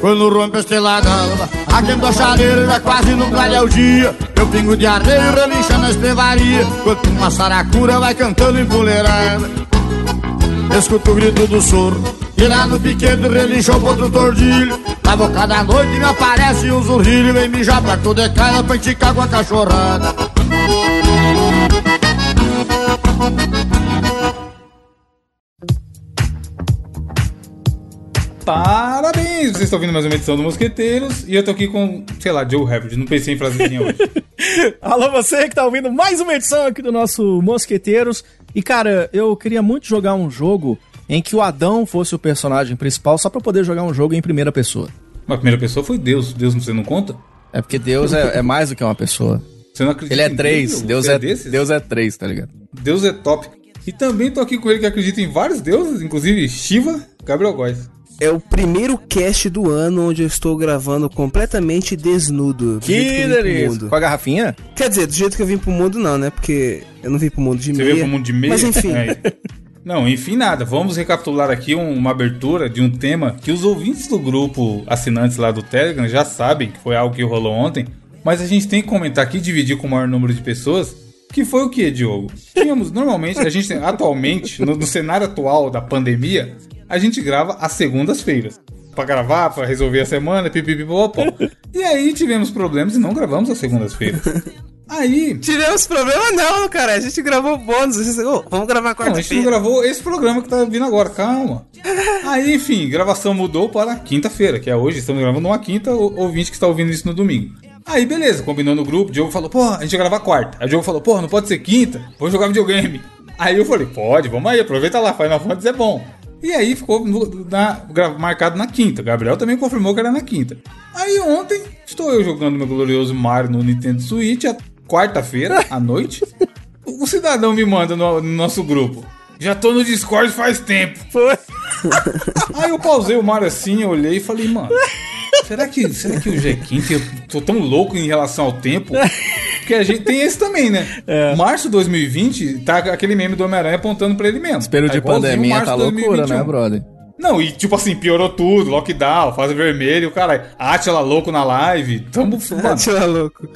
quando rompe a estrelada Aquendo a chaleira quase não clareia o dia. Eu pingo de areia relincha na estrevaria. Enquanto uma saracura vai cantando empoleirada Escuto o grito do soro E lá no piquete relincha o outro tordilho. Na boca da noite me aparece um zurrilho Vem mijar pra tudo é cara pra enticar com a cachorrada. Parabéns! Vocês estão ouvindo mais uma edição do Mosqueteiros e eu tô aqui com, sei lá, Joe Herbert. Não pensei em frasezinha hoje. Alô, você que tá ouvindo mais uma edição aqui do nosso Mosqueteiros. E cara, eu queria muito jogar um jogo em que o Adão fosse o personagem principal só pra poder jogar um jogo em primeira pessoa. Mas a primeira pessoa foi Deus. Deus você não conta? É porque Deus é, é mais do que uma pessoa. Você não acredita Ele é em três. Deus? Deus Você é, desses? Deus é três, tá ligado? Deus é top. E também tô aqui com ele que acredita em vários deuses, inclusive Shiva, Gabriel Góes. É o primeiro cast do ano onde eu estou gravando completamente desnudo. do Que pro delícia. Com a garrafinha? Quer dizer, do jeito que eu vim pro mundo, não, né? Porque eu não vim pro mundo de Você meia. veio pro mundo de meia? Mas enfim. É. Não, enfim, nada. Vamos recapitular aqui um- uma abertura de um tema que os ouvintes do grupo assinantes lá do Telegram já sabem que foi algo que rolou ontem. Mas a gente tem que comentar aqui, dividir com o maior número de pessoas. Que foi o que, Diogo? Tínhamos, normalmente, a gente atualmente, no, no cenário atual da pandemia, a gente grava às segundas-feiras. Pra gravar, pra resolver a semana, pipipipopó. E aí tivemos problemas e não gravamos às segundas-feiras. Aí, Tivemos problema não, cara. A gente gravou bônus. Vocês- Ô, vamos gravar Não, a gente não quarta-feira. gravou esse programa que tá vindo agora, calma. Aí, enfim, gravação mudou para quinta-feira, que é hoje, estamos gravando uma quinta, o ouvinte que está ouvindo isso no domingo. Aí, beleza, combinou no grupo, o Diogo falou, pô, a gente vai gravar quarta. Aí o Diogo falou, pô, não pode ser quinta, vou jogar videogame. Aí eu falei, pode, vamos aí, aproveita lá, Final Fantasy é bom. E aí ficou no- na- marcado na quinta. Gabriel também confirmou que era na quinta. Aí ontem, estou eu jogando meu glorioso Mario no Nintendo Switch, a quarta-feira, à noite. O cidadão me manda no, no nosso grupo. Já tô no Discord faz tempo. Foi. Aí eu pausei o Mario assim, eu olhei e falei, mano, será que, será que o G15 eu tô tão louco em relação ao tempo? Porque a gente tem esse também, né? É. Março 2020, tá aquele meme do Homem-Aranha apontando pra ele mesmo. Período Tá de pandemia março tá loucura, 2021. né, brother? Não, e tipo assim, piorou tudo, lockdown, fase vermelho, caralho. Atila louco na live, tamo... mano, Tira louco.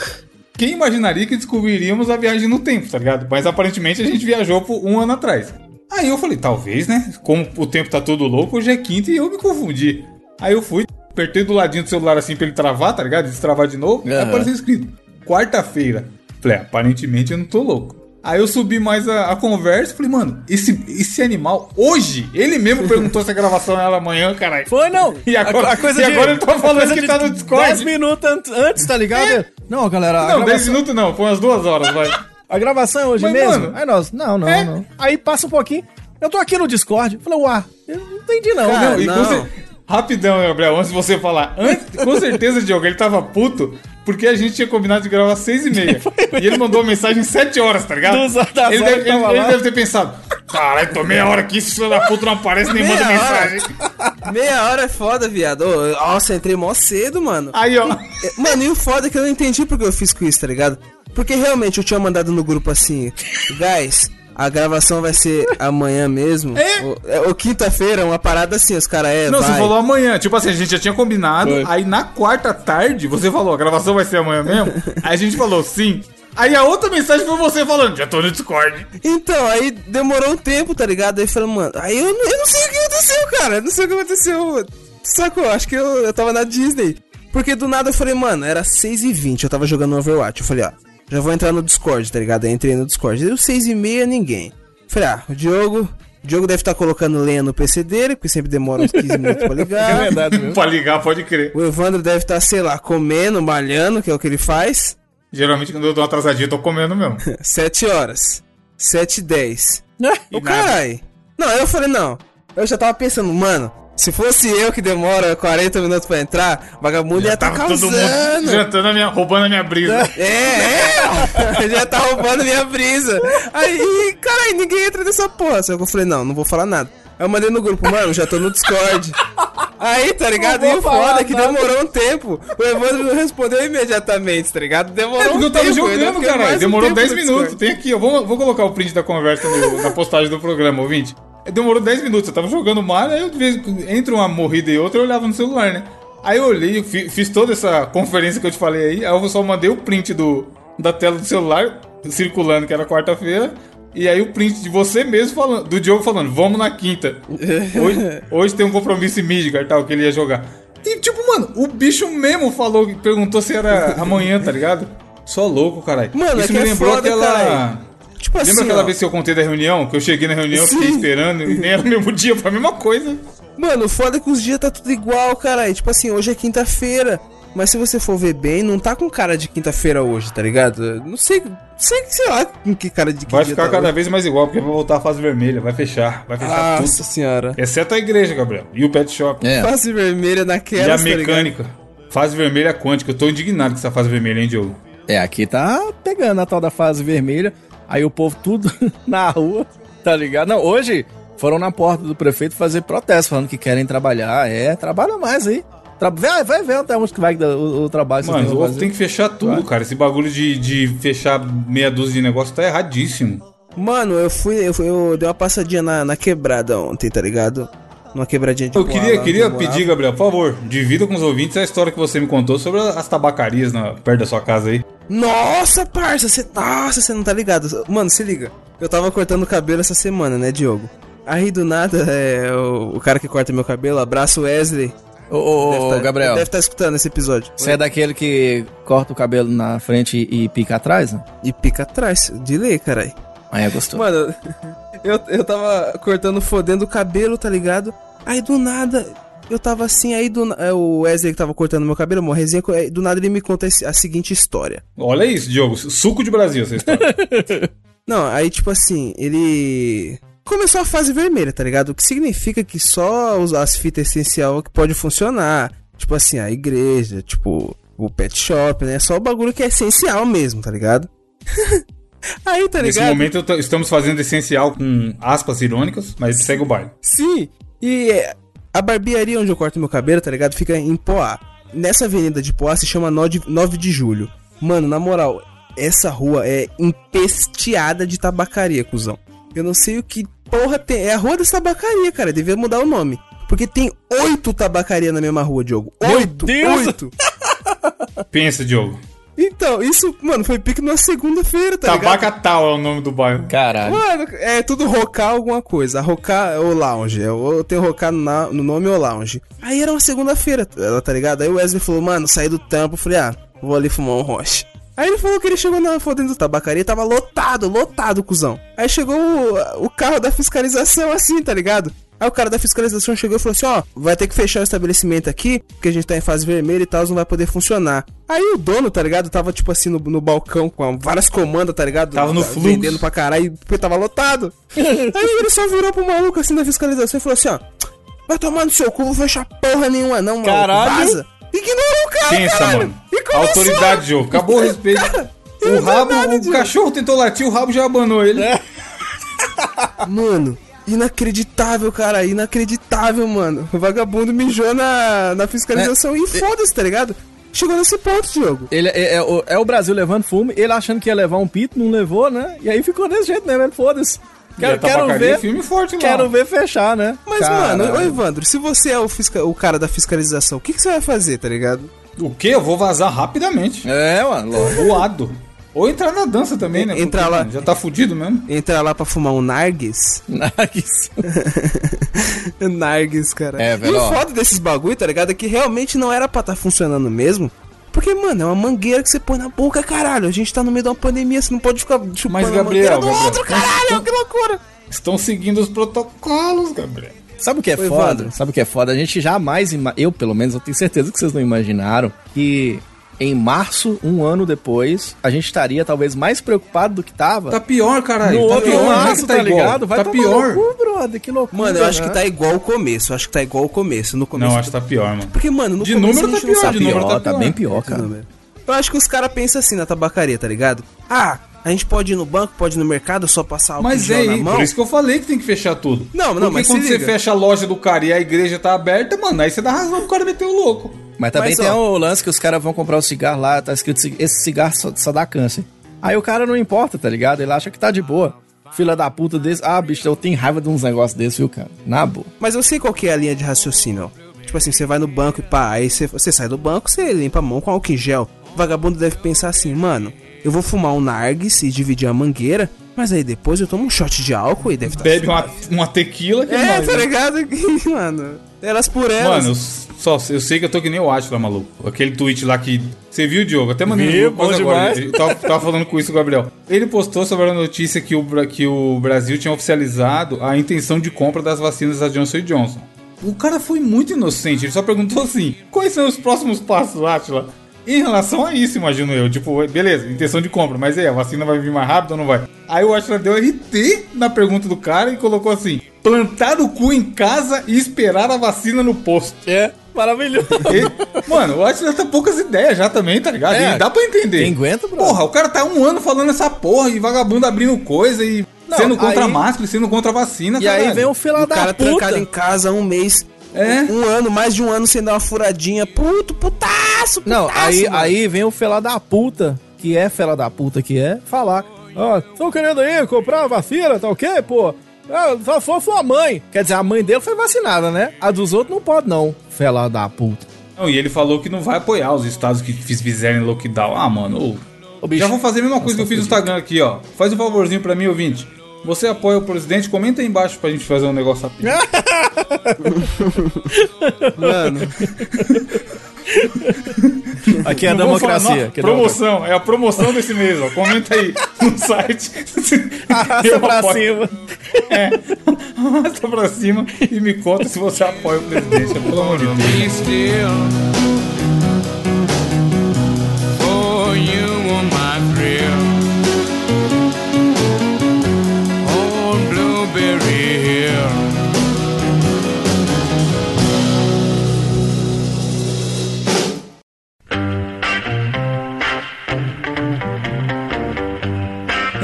quem imaginaria que descobriríamos a viagem no tempo, tá ligado? Mas aparentemente a gente viajou por um ano atrás. Aí eu falei, talvez, né? Como o tempo tá todo louco, hoje é quinta e eu me confundi. Aí eu fui, apertei do ladinho do celular assim pra ele travar, tá ligado? Destravar de novo. Aí Aham. apareceu escrito, quarta-feira. Falei, ah, aparentemente eu não tô louco. Aí eu subi mais a, a conversa e falei, mano, esse, esse animal, hoje, ele mesmo perguntou se a gravação era amanhã, caralho. Foi, não. E agora- e agora ele tá a falando coisa que de tá no Discord. 10 minutos an- antes, tá ligado? Não, galera, a, Não, 10 gravação, minutos não, foi umas duas horas, vai. a gravação é hoje Mas, mesmo? mano, Aí nós, não, não, é. não. Aí passa um pouquinho, eu tô aqui no Discord. Falei, uá, eu não entendi não. Cara, meu. e não. com cer- Rapidão, Gabriel, antes de você falar. Antes, com certeza, Diogo, ele tava puto porque a gente tinha combinado de gravar às seis e meia. e ele mandou uma mensagem sete horas, tá ligado? Ele, deve, ele- ele deve ter pensado: caralho, tô meia hora aqui, esse filho da puta não aparece nem manda Meia hora. mensagem. Meia hora é foda, viado. Ô, Nossa, entrei mó cedo, mano. Aí, ó. Mano, e o foda é que eu não entendi porque eu fiz com isso, tá ligado? Porque realmente eu tinha mandado no grupo assim, guys, a gravação vai ser amanhã mesmo. É? Ou, é, ou quinta-feira, uma parada assim, os caras é. Não, vai. você falou amanhã. Tipo assim, a gente já tinha combinado. Foi. Aí na quarta tarde, você falou: a gravação vai ser amanhã mesmo? aí a gente falou sim. Aí a outra mensagem foi você falando: já tô no Discord. Então, aí demorou um tempo, tá ligado? Aí falei, mano, aí eu, não- eu não sei o que aconteceu, cara. Eu não sei o que aconteceu. Sacou? Acho que eu, eu tava na Disney. Porque do nada eu falei, mano, era 6h20, eu tava jogando Overwatch. Eu falei, ó, já vou entrar no Discord, tá ligado? Aí entrei no Discord. Deu 6h30, ninguém. Falei, ah, o Diogo. O Diogo deve estar colocando lenha no PC dele, porque sempre demora uns 15 minutos pra É ligar. verdade mesmo. pra ligar, pode crer. O Evandro deve estar, sei lá, comendo, malhando, que é o que ele faz. Geralmente quando eu dou uma atrasadinha, eu tô comendo mesmo. 7 horas. 7 e 10. E Ô, nada. carai. Não, eu falei, não. Eu já tava pensando, mano, se fosse eu que demora 40 minutos pra entrar, vagabundo ia tá Tava todo mundo causando. jantando a minha, roubando a minha brisa. É, é. já tá roubando minha brisa. Aí, carai, ninguém entra nessa porra. Só que eu falei, não, não vou falar nada. Aí eu mandei no grupo, mano, já tô no Discord. Aí, tá ligado? E o foda é que demorou um tempo. O Evandro não respondeu imediatamente, tá ligado? Demorou É porque um eu tava tempo. jogando, caralho. um Demorou tempo 10 no minutos. Tem aqui, eu vou, vou colocar o print da conversa no- na postagem do programa, ouvinte. Demorou 10 minutos. Eu tava jogando Mario, aí eu de vez, entre uma morrida e outra eu olhava no celular, né? Aí eu olhei, fi- fiz toda essa conferência que eu te falei aí, aí eu só mandei o print do, da tela do celular circulando, que era quarta-feira. E aí o print de você mesmo falando, do Diogo falando, vamos na quinta. Hoje, hoje tem um compromisso em Midgard, tal, que ele ia jogar. E tipo, mano, o bicho mesmo falou, perguntou se era amanhã, tá ligado? Só louco, caralho. Mano, é Isso que me é lembrou foda, aquela. caralho. Tipo assim, Lembra aquela ó, vez que eu contei da reunião? Que eu cheguei na reunião, fiquei Sim. esperando e nem era no mesmo dia, foi a mesma coisa. Mano, o foda é que os dias tá tudo igual, caralho. Tipo assim, hoje é quinta-feira. Mas se você for ver bem, não tá com cara de quinta-feira hoje, tá ligado? Não sei, sei, sei lá com que cara de Vai ficar tá cada hoje. vez mais igual, porque vai voltar a fase vermelha, vai fechar, vai fechar Nossa tudo. senhora. Exceto a igreja, Gabriel. E o pet shop. É. Face vermelha naquela. e a tá mecânica. Fase vermelha quântica. Eu tô indignado com essa fase vermelha, hein, Diogo? É, aqui tá pegando a tal da fase vermelha. Aí o povo tudo na rua, tá ligado? Não, hoje foram na porta do prefeito fazer protesto, falando que querem trabalhar. É, trabalha mais aí. Tra vai, vai ver até onde que vai dar o, o trabalho Mano, o fazer. tem que fechar tudo, cara. Esse bagulho de, de fechar meia dúzia de negócio tá erradíssimo. Mano, eu fui, eu, fui- eu dei uma passadinha na, na quebrada ontem, tá ligado? Numa quebradinha de Eu boa queria, queria pedir, Gabriel, por favor, divida com os ouvintes a história que você me contou sobre as tabacarias na, perto da sua casa aí. Nossa, parça, você. Nossa, você não tá ligado. Mano, se liga. Eu tava cortando o cabelo essa semana, né, Diogo? Aí do nada, é, o, o cara que corta meu cabelo, abraço Wesley. Ô, ô, ô, tá- Gabriel, Deve estar escutando esse episódio. você é daquele que corta o cabelo na frente e, e pica atrás, né? E pica atrás, de lei, carai. Aí é gostoso. Mano, eu, eu tava cortando, fodendo o cabelo, tá ligado? Aí do nada, eu tava assim, aí do é, o Wesley que tava cortando meu cabelo, uma resenha, do nada ele me conta a seguinte história. Olha isso, Diogo. Suco de Brasil essa história. Não, aí tipo assim, ele começou a fase vermelha, tá ligado? O que significa que só as fitas essencial que pode funcionar. Tipo assim, a igreja, tipo, o pet shop, né? Só o bagulho que é essencial mesmo, tá ligado? aí, tá Nesse ligado? momento eu tô- estamos fazendo essencial com aspas irônicas, mas segue o baile. Sim, e é, a barbearia onde eu corto meu cabelo, tá ligado? Fica em Poá. Nessa avenida de Poá se chama 9 9 de Julho. Mano, na moral, essa rua é empesteada de tabacaria, cuzão. Eu não sei o que porra tem. É a rua da tabacaria, cara. Devia mudar o nome. Porque tem oito tabacaria na mesma rua, Diogo. Meu Oito! Deus! Oito! Pensa, Diogo. Então, isso, mano, foi pique na segunda-feira, tá ligado? Tabacatal é o nome do bairro. Caralho. Mano, é tudo rocar alguma coisa. Rocar ou lounge. Ou tem rocar no, na- no nome ou lounge. Aí era uma segunda-feira, ela tá ligado? Aí o Wesley falou, mano, saí do tampo. Eu falei, ah, vou ali fumar um roche. Aí ele falou que ele chegou na fodendo do tabacaria, tava lotado, lotado, cuzão. Aí chegou o, o carro da fiscalização assim, tá ligado? Aí o cara da fiscalização chegou e falou assim, ó, vai ter que fechar o estabelecimento aqui, porque a gente tá em fase vermelha e tal, não vai poder funcionar. Aí o dono, tá ligado, tava tipo assim no, no balcão com várias comandas, tá ligado? Tava no Tá fluxo. Vendendo pra caralho, porque tava lotado. Aí ele só virou pro maluco assim da fiscalização e falou assim, ó, vai tomar no seu cu, vou fechar porra nenhuma não, maluco, Caralho. vaza. Ignorou o cara, Pensa, caralho. mano. E começou- Autoridade, Diogo. Acabou o respeito. eu O rabo, nada, o cachorro tentou latir, o rabo já abanou ele. Mano, inacreditável, cara, inacreditável, mano. O vagabundo mijou na, na fiscalização e foda-se, tá ligado? Chegou nesse ponto, Diogo. Ele é, é o- é o Brasil levando fumo, ele achando que ia levar um pito, não levou, né? E aí ficou desse jeito mesmo, ele foda-se. E Quero, quero é ver, filme forte quero ver fechar, né? Mas, Caralho. mano, ô Evandro, se você é o, fisca- o cara da fiscalização, o que, que você vai fazer, tá ligado? O quê? Eu vou vazar rapidamente. É, mano. Voado. Ou entrar na dança também, né? Entrar lá. Já tá fudido mesmo. Entrar lá pra fumar um nargues? Nice. nargues, cara. É, velho, E o foda desses bagulho, tá ligado? É que realmente não era pra estar funcionando mesmo. Porque, mano, é uma mangueira que você põe na boca, caralho. A gente tá no meio de uma pandemia, você não pode ficar chupando Mas, a Gabriel, mangueira do Gabriel, outro, caralho, que loucura. Estão seguindo os protocolos, Gabriel. Sabe o que é Oi, foda? Evandro. Sabe o que é foda? A gente jamais, ima- eu pelo menos, eu tenho certeza que vocês não imaginaram que em março, um ano depois, a gente estaria talvez mais preocupado do que tava. Tá pior, caralho. no tá outro pior, é março, que tá, igual. ligado? Vai tá pior. cu, brother, que loucura. Mano, eu acho que né? tá igual o começo. Eu acho que tá igual o começo. No começo. Não, acho que tá pior, mano. Porque, mano, no De começo número a tá pior, sabe de número pior, tá tá pior. bem pior, cara. número. Eu acho que os caras pensam assim na tabacaria, tá ligado? Ah, a gente pode ir no banco, pode ir no mercado, só passar álcool Mas é na aí, mão. por isso que eu falei que tem que fechar tudo. Não, não, Porque mas quando você liga. fecha a loja do cara e a igreja tá aberta, mano, aí você dá razão pro cara meter o louco. Mas também Mas, tem ó. o lance que os caras vão comprar o cigarro lá, tá escrito esse cigarro só, só dá câncer. Aí o cara não importa, tá ligado? Ele acha que tá de boa. Fila da puta desse. Ah, bicho, eu tenho raiva de uns negócios desses, viu, cara? Na boa. Mas eu sei qual que é a linha de raciocínio, ó. Tipo assim, você vai no banco e pá, aí você, você sai do banco, você limpa a mão com álcool em gel. O vagabundo deve pensar assim, mano, eu vou fumar um narguis e dividir a mangueira, mas aí depois eu tomo um shot de álcool e deve tá Bebe uma, uma tequila que É, mais, tá né? ligado? mano, elas por elas. Mano, eu, só, eu sei que eu tô que nem o Atila, maluco. Aquele tweet lá que. Você viu, Diogo? Até mandei Vi, bom quase agora. tava, tava falando com isso, o Gabriel. Ele postou sobre a notícia que o, que o Brasil tinha oficializado a intenção de compra das vacinas da Johnson Johnson. O cara foi muito inocente, ele só perguntou assim: quais são os próximos passos, Atila? Em relação a isso, imagino eu. Tipo, beleza, intenção de compra, mas aí, a vacina vai vir mais rápido ou não vai? Aí o Atila deu RT na pergunta do cara e colocou assim: plantar o cu em casa e esperar a vacina no posto. É, maravilhoso. E, mano, o Atila tá poucas ideias já também, tá ligado? É. Dá pra entender. Quem aguenta, bro? Porra, o cara tá um ano falando essa porra e vagabundo abrindo coisa e Não, sendo contra a aí- máscara e sendo contra a vacina, E aí caralho. vem o fila o da cara puta. trancado em casa um mês. É. Um ano, mais de um ano sem dar uma furadinha. Puto, putaço, putaço. Não, aí, mano. aí vem o fela da puta, que é fela da puta que é, falar. Ó, estão querendo aí comprar a vacina, tá ok, pô? Ah, só foi sua mãe. Quer dizer, a mãe dele foi vacinada, né? A dos outros não pode, não. Fela da puta. Não, e ele falou que não vai apoiar os estados que fiz- fizerem lockdown. Ah, mano, ô, Ô, bicho, já vou fazer a mesma coisa que eu fiz no Instagram aqui, ó. Faz um favorzinho pra mim, ouvinte. Você apoia o presidente? Comenta aí embaixo pra gente fazer um negócio rapidinho. Mano, aqui é a falar, democracia. não, aqui é promoção, é a promoção desse mês, ó. Comenta aí no site. Arrasta pra apoio. cima. É, arrasta pra cima e me conta se você apoia o presidente, pelo amor de Deus.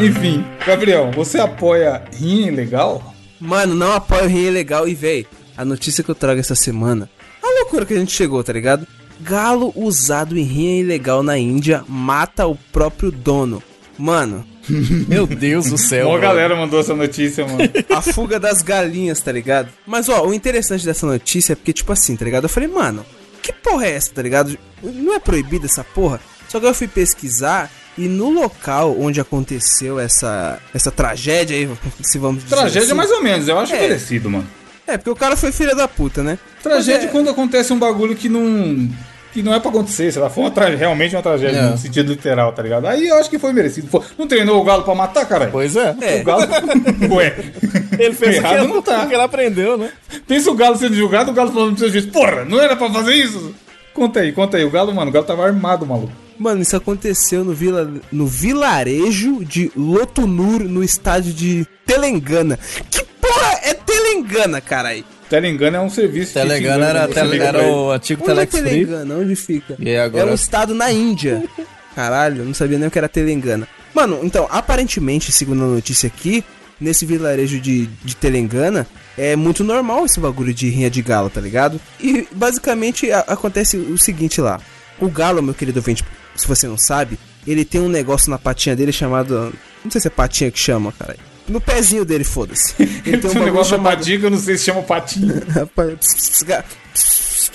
Enfim, Gabriel, você apoia rinha ilegal? mano, não apoio o Rio Legal e, véi, a notícia que eu trago essa semana. A loucura que a gente chegou, tá ligado? Galo usado em rinha ilegal na Índia mata o próprio dono. Mano, Meu Deus do céu. Uma galera mandou essa notícia, mano. a fuga das galinhas, tá ligado? Mas, ó, o interessante dessa notícia é porque, tipo assim, tá ligado? Eu falei, mano, que porra é essa, tá ligado? Não é proibida essa porra? Só que eu fui pesquisar e no local onde aconteceu essa, essa tragédia aí, se vamos dizer Tragédia assim, mais ou menos, eu acho É. merecido, mano. É, porque o cara foi filha da puta, né? Tragédia é- quando acontece um bagulho que não. que não é pra acontecer, sei lá, foi uma tra- realmente uma tragédia É. no sentido literal, tá ligado? Aí eu acho que foi merecido. Foi- Não treinou o galo pra matar, caralho? Pois é. É. O galo. Ué. Ele fez Errado não tá. porque ele aprendeu, né? Pensa o galo sendo julgado, o galo falando pro seu juiz, porra, não era pra fazer isso? Conta aí, conta aí. O galo, mano, o galo tava armado, maluco. Mano, isso aconteceu no, vila, no vilarejo de Lotunur, no estádio de Telangana. Que porra é Telangana, caralho? Telengana é um serviço. que Telengana te engana, era, tele, era o antigo Onde é Telex. Telangana? Onde fica? E agora? É um estado na Índia. Caralho, eu não sabia nem o que era Telangana. Mano, então, aparentemente, segundo a notícia aqui, nesse vilarejo de, de Telangana, é muito normal esse bagulho de rinha de galo, tá ligado? E basicamente a- acontece o seguinte lá. O galo, meu querido ouvinte, se você não sabe, ele tem um negócio na patinha dele chamado. Não sei se é patinha que chama, cara. No pezinho dele, foda-se. Ele tem um negócio chamado patinho, que eu não sei se chama pss,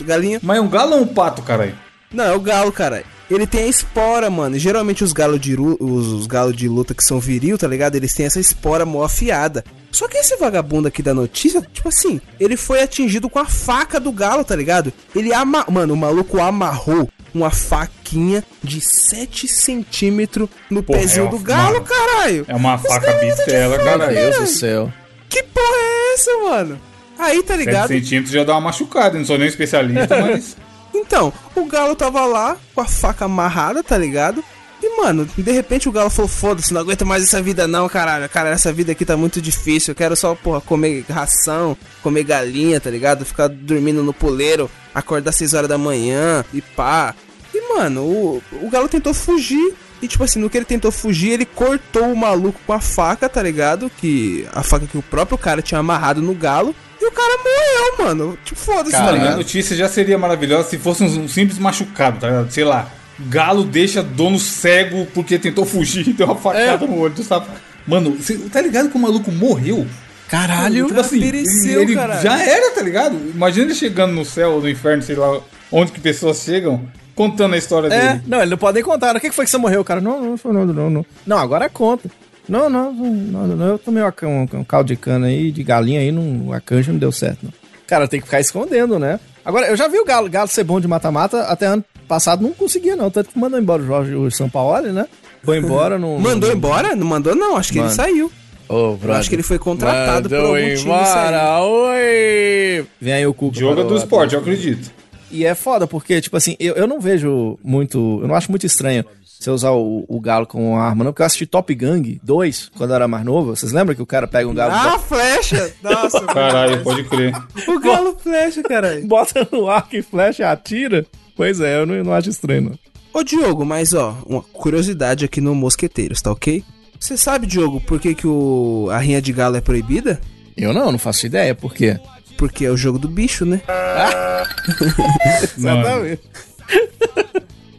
Galinha. Mas é um galo ou um pato, caralho? Não, é o galo, cara. Ele tem a espora, mano. Geralmente os galos de, os, os galos de luta que são viril, tá ligado? Eles têm essa espora mó afiada. Só que esse vagabundo aqui da notícia, tipo assim, ele foi atingido com a faca do galo, tá ligado? Ele ama... Mano, o maluco amarrou uma faquinha de 7 centímetros no Porra, pezinho é do galo, mano. caralho. É uma faca bistela, Meu caralho. Deus do céu. Que porra é essa, mano? Aí, tá 7 ligado? centímetros já dá uma machucada, não sou nem especialista, mas. Então, o galo tava lá com a faca amarrada, tá ligado? E, mano, de repente o galo falou: foda-se, não aguento mais essa vida, não, caralho. Cara, essa vida aqui tá muito difícil. Eu quero só, porra, comer ração, comer galinha, tá ligado? Ficar dormindo no puleiro, acordar 6 horas da manhã e pá. E, mano, o, o galo tentou fugir. E, tipo assim, no que ele tentou fugir, ele cortou o maluco com a faca, tá ligado? Que a faca que o próprio cara tinha amarrado no galo. E o cara morreu, mano. Tipo, foda-se, tá Cara, a ligado? notícia já seria maravilhosa se fosse um, um simples machucado, tá ligado? Sei lá, galo deixa dono cego porque tentou fugir e deu uma facada no olho, tu sabe? Mano, você tá ligado que o maluco morreu? Caralho. Tipo assim, pereceu, ele caralho. já era, tá ligado? Imagina ele chegando no céu ou no inferno, sei lá, onde que pessoas chegam, contando a história É, dele. não, ele não pode nem contar. O que foi que você morreu, cara? Não, não, foi não, não, não. Não, agora conta. Não, não, não, não, eu tomei uma um, um caldo de cana aí, de galinha aí, não, a canja não deu certo, não. Cara, tem que ficar escondendo, né? Agora, eu já vi o Galo, Galo ser bom de mata-mata, até ano passado não conseguia, não. Tanto que mandou embora o Jorge o São Paulo, né? Foi embora, não. Mandou não- embora? Não mandou, não. Acho que Mano. ele saiu. Ô, Eu acho que ele foi contratado por algum time e embora, oi! Vem aí o Cuca. Jogo para do esporte, eu acredito. E é foda, porque, tipo assim, eu, eu não vejo muito. Eu não acho muito estranho você usar o, o galo como arma, não, porque eu assisti Top Gang 2 quando eu era mais novo. Vocês lembram que o cara pega um galo, Ah, flecha! Nossa, Caralho, pode crer. o galo flecha, caralho. bota no arco e flecha e atira? Pois é, eu não, eu não acho estranho, não. Ô, Diogo, mas ó, uma curiosidade aqui no Mosqueteiros, tá ok? Você sabe, Diogo, por que, que o... a rinha de galo é proibida? Eu não, não faço ideia, por quê? Porque é o jogo do bicho, né? Exatamente.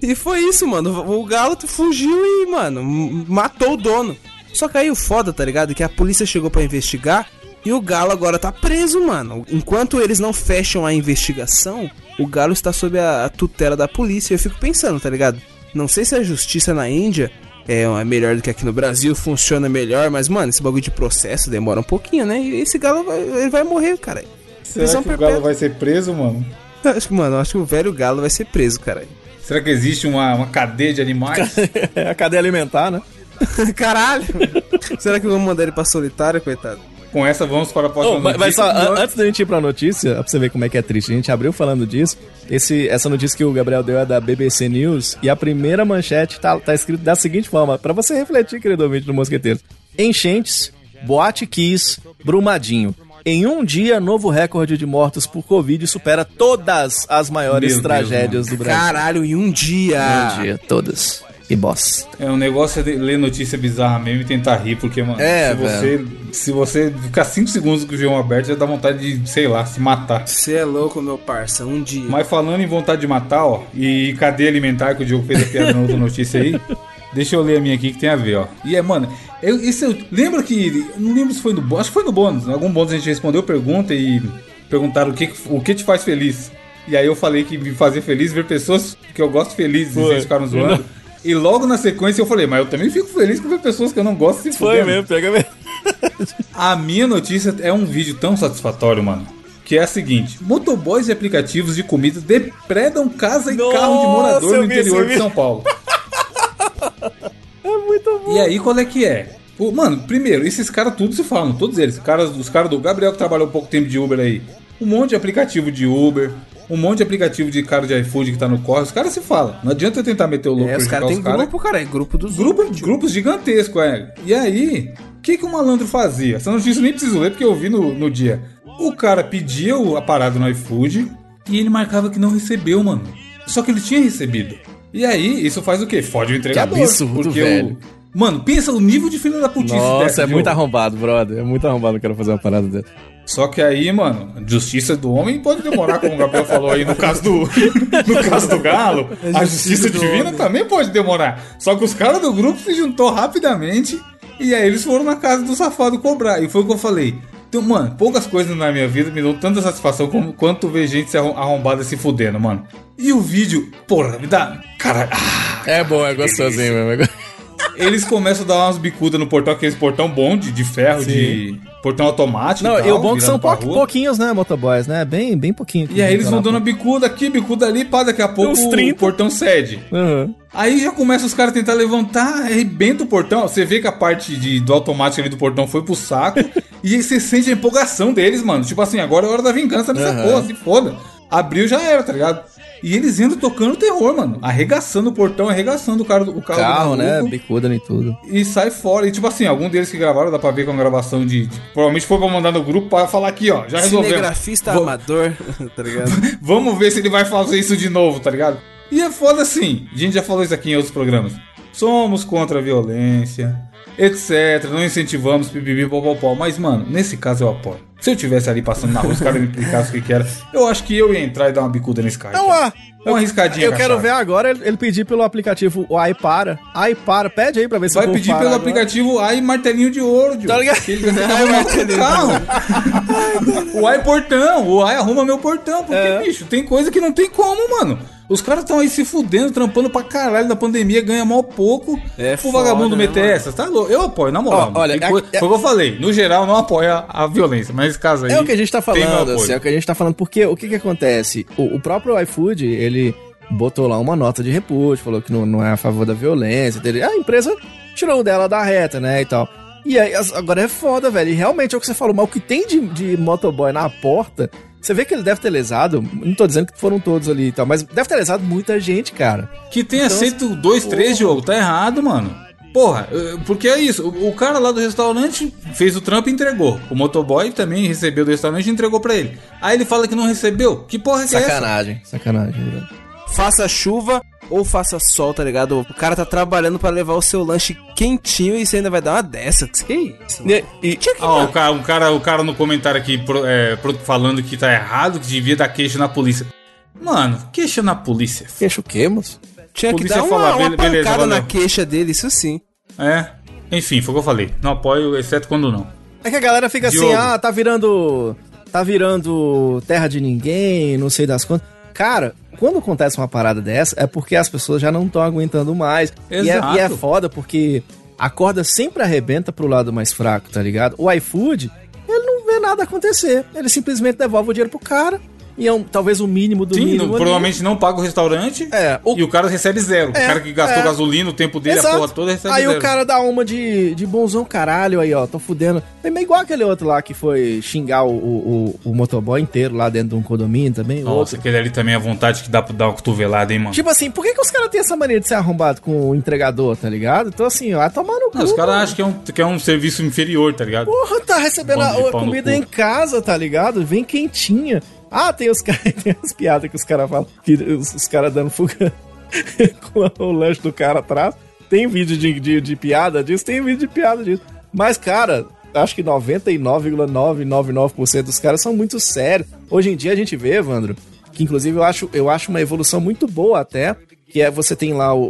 E foi isso, mano. O galo fugiu e, mano, matou o dono. Só que aí o foda, tá ligado? Que a polícia chegou pra investigar e o galo agora tá preso, mano. Enquanto eles não fecham a investigação, o galo está sob a, tutela da polícia. Eu fico pensando, tá ligado? Não sei se a justiça na Índia é, é melhor do que aqui no Brasil, funciona melhor, mas, mano, esse bagulho de processo demora um pouquinho, né? E esse galo vai, ele vai morrer, cara. Será Prisão que o perpétua. Galo vai ser preso, mano? Acho que, mano, acho que o velho galo vai ser preso, cara. Será que existe uma, uma cadeia de animais? É a cadeia alimentar, né? Caralho! Será que vamos mandar ele pra solitário, coitado? Com essa, vamos para a próxima Ô, mas, mas notícia. só, an- antes da gente ir pra notícia, pra você ver como é que é triste, a gente abriu falando disso. Esse, essa notícia que o Gabriel deu é da BBC News e a primeira manchete tá, tá escrito da seguinte forma, pra você refletir, querido ouvinte do Mosqueteiro. Enchentes, Boate Kiss, Brumadinho. Em um dia, novo recorde de mortos por Covid supera todas as maiores Meu Deus, tragédias do Brasil. Caralho, em um dia! Em um dia, todas. Que bosta. É um negócio é de- ler notícia bizarra mesmo e tentar rir, porque, mano, É, se, você, se você ficar 5 segundos com o João aberto, já dá vontade de, sei lá, se matar. Você é louco, meu parça, um dia. Mas falando em vontade de matar, ó, e cadeia alimentar, que o Diogo fez a piada na outra notícia aí, deixa eu ler a minha aqui que tem a ver, ó. E é, mano, eu, esse eu lembro que, não lembro se foi no bônus, acho que foi no bônus, algum bônus a gente respondeu pergunta e perguntaram o que, o que te faz feliz. E aí eu falei que me fazer feliz ver pessoas que eu gosto felizes, e Foi. eles ficaram zoando. E logo na sequência eu falei, mas eu também fico feliz com ver pessoas que eu não gosto se Foi mesmo, pega mesmo. A minha notícia é um vídeo tão satisfatório, mano. Que é a seguinte: motoboys e aplicativos de comida depredam casa e Nossa, carro de morador no vi interior de. São Paulo. É muito bom. E aí, qual é que é? O- mano, primeiro, esses caras tudo se falam, todos eles. Os caras, os caras do Gabriel que trabalhou um pouco tempo de Uber aí. Um monte de aplicativo de Uber, um monte de aplicativo de cara de iFood que tá no corre. Os caras se falam. Não adianta eu tentar meter o louco É, os caras têm os caras. grupo, cara, é grupo dos Grupo, grupos gigantescos, é. E aí, o que, que o malandro fazia? Essa notícia eu nem preciso ler porque eu vi no, no dia. O cara pedia o- a parada no iFood e ele marcava que não recebeu, mano. Só que ele tinha recebido. E aí, isso faz o quê? Fode o entregador. absurdo, porque velho. O... Mano, pensa o nível de filho da putice Nossa, dessa, é muito arrombado, brother. É muito arrombado, eu quero fazer uma parada dessa. Só que aí, mano, justiça do homem pode demorar, como o Gabriel falou aí no caso do, no caso do Galo. A justiça do divina homem. também pode demorar. Só que os caras do grupo se juntou rapidamente e aí eles foram na casa do safado cobrar. E foi o que eu falei. Então, mano, poucas coisas na minha vida me dão tanta satisfação como quanto ver gente se arrom- arrombada se fudendo, mano. E o vídeo, porra, me dá. Cara, ah, É bom, é gostosinho mesmo. é go- eles começam a dar umas bicudas no portão, aqueles portão bom de, de ferro, de portão automático. Não, e, e tal, o bom é que são pou- pouquinhos, né, motoboys, né? Bem, bem pouquinho. E aí eles vão dando bicuda aqui, bicuda ali, pá, daqui a pouco o 30. portão cede. Uhum. Aí já começa os caras a tentar levantar, arrebenta o portão. Você vê que a parte de, do automático ali do portão foi pro saco. e aí você sente a empolgação deles, mano. Tipo assim, agora é hora da vingança dessa Aham. porra, se foda. Abriu já era, tá ligado? E eles entram tocando terror, mano. Arregaçando o portão, arregaçando o, cara, do- o carro, Carro, do né? Bicuda em tudo. E sai fora. E tipo assim, algum deles que gravaram, dá pra ver com a gravação de. de- provavelmente foi pra mandar no grupo pra falar aqui, ó. Já resolvemos. Cinegrafista Vou- amador, tá ligado? Vamos ver se ele vai fazer isso de novo, tá ligado? E é foda assim. A gente já falou isso aqui em outros programas. Somos contra a violência, etc. Não incentivamos pipipi, popopó. Mas, mano, nesse caso eu apoio. Se eu tivesse ali passando na rua, os caras me explicassem o que, que era, eu acho que eu ia entrar e dar uma bicuda nesse cara. Então, ó, Dá uma riscadinha eu quero ver agora ele pedir pelo aplicativo o Ai Para. Ai Para, pede aí pra ver se Vai pedir pelo agora. aplicativo Ai Martelinho de Ouro, Diogo. Tá ligado? Que ele vai carro. o Ai Portão, o Ai arruma meu portão. Porque, É. bicho, tem coisa que não tem como, mano. Os caras estão aí se fudendo, trampando pra caralho na pandemia, ganha mal pouco. É o foda, vagabundo né, meter mano? essas, tá louco? Eu apoio, na moral. Ó, olha, é- é- Foi o que eu falei. No geral, não apoia a violência, mas caso aí. É o que a gente tá falando, assim, é o que a gente tá falando, porque o que que acontece? O, o próprio iFood, ele botou lá uma nota de repúdio, falou que não, não é a favor da violência, entendeu? a empresa tirou dela da reta, né, e tal. E aí, agora é foda, velho, e realmente é o que você falou, mas o que tem de, de motoboy na porta, você vê que ele deve ter lesado, não tô dizendo que foram todos ali e tal, mas deve ter lesado muita gente, cara. Que tenha Então, aceito dois, três jogo, tá errado, mano. Porra, porque é isso. O cara lá do restaurante fez o trampo e entregou. O motoboy também recebeu do restaurante e entregou pra ele. Aí ele fala que não recebeu. Que porra é essa? Sacanagem, sacanagem. Faça chuva ou faça sol, tá ligado? O cara tá trabalhando pra levar o seu lanche quentinho e você ainda vai dar uma dessa. Que isso? E, e- Tinha que Ah, o cara, o, cara, o cara no comentário aqui pro- é, pro- falando que tá errado, que devia dar queixa na polícia. Mano, queixa na polícia. queixo o quê, moço? Tinha que dar uma, fala, uma "Be- beleza, pancada na valeu." queixa dele, isso sim. É. Enfim, foi o que eu falei. Não apoio, exceto quando não. É que a galera fica assim, Diogo. ah, tá virando. Tá virando terra de ninguém, não sei das contas. Cara, quando acontece uma parada dessa, é porque as pessoas já não estão aguentando mais. E é, Exato. e é foda porque a corda sempre arrebenta pro lado mais fraco, tá ligado? O iFood, ele não vê nada acontecer. Ele simplesmente devolve o dinheiro pro cara. E é um, talvez o mínimo do Sim, mínimo. ali. provavelmente não paga o restaurante. É, o- E o cara recebe zero. o É, cara que gastou é. gasolina, o tempo dele, Exato. a porra toda, recebe Aí zero. o cara dá uma de, de bonzão caralho aí, ó, tô fudendo. É meio igual aquele outro lá que foi xingar o, o, o, o motoboy inteiro lá dentro de um condomínio também. Nossa, outro. aquele ali também é vontade que dá pra dar uma cotovelada, hein, mano? Tipo assim, por que, que os caras têm essa mania de ser arrombado com o entregador, tá ligado? Então assim, vai tomar no cu. Não, os caras acham que é, um, que é um serviço inferior, tá ligado? Porra, tá recebendo a, a comida em casa, tá ligado? Vem quentinha. Ah, tem os caras, as piadas que os caras falam, que os, os caras dando fuga com o lanche do cara atrás. Tem vídeo de, de, de piada disso, tem vídeo de piada disso. Mas, cara, acho que 99,999% dos caras são muito sérios. Hoje em dia a gente vê, Evandro, que inclusive eu acho, eu acho uma evolução muito boa até, que é você tem lá o,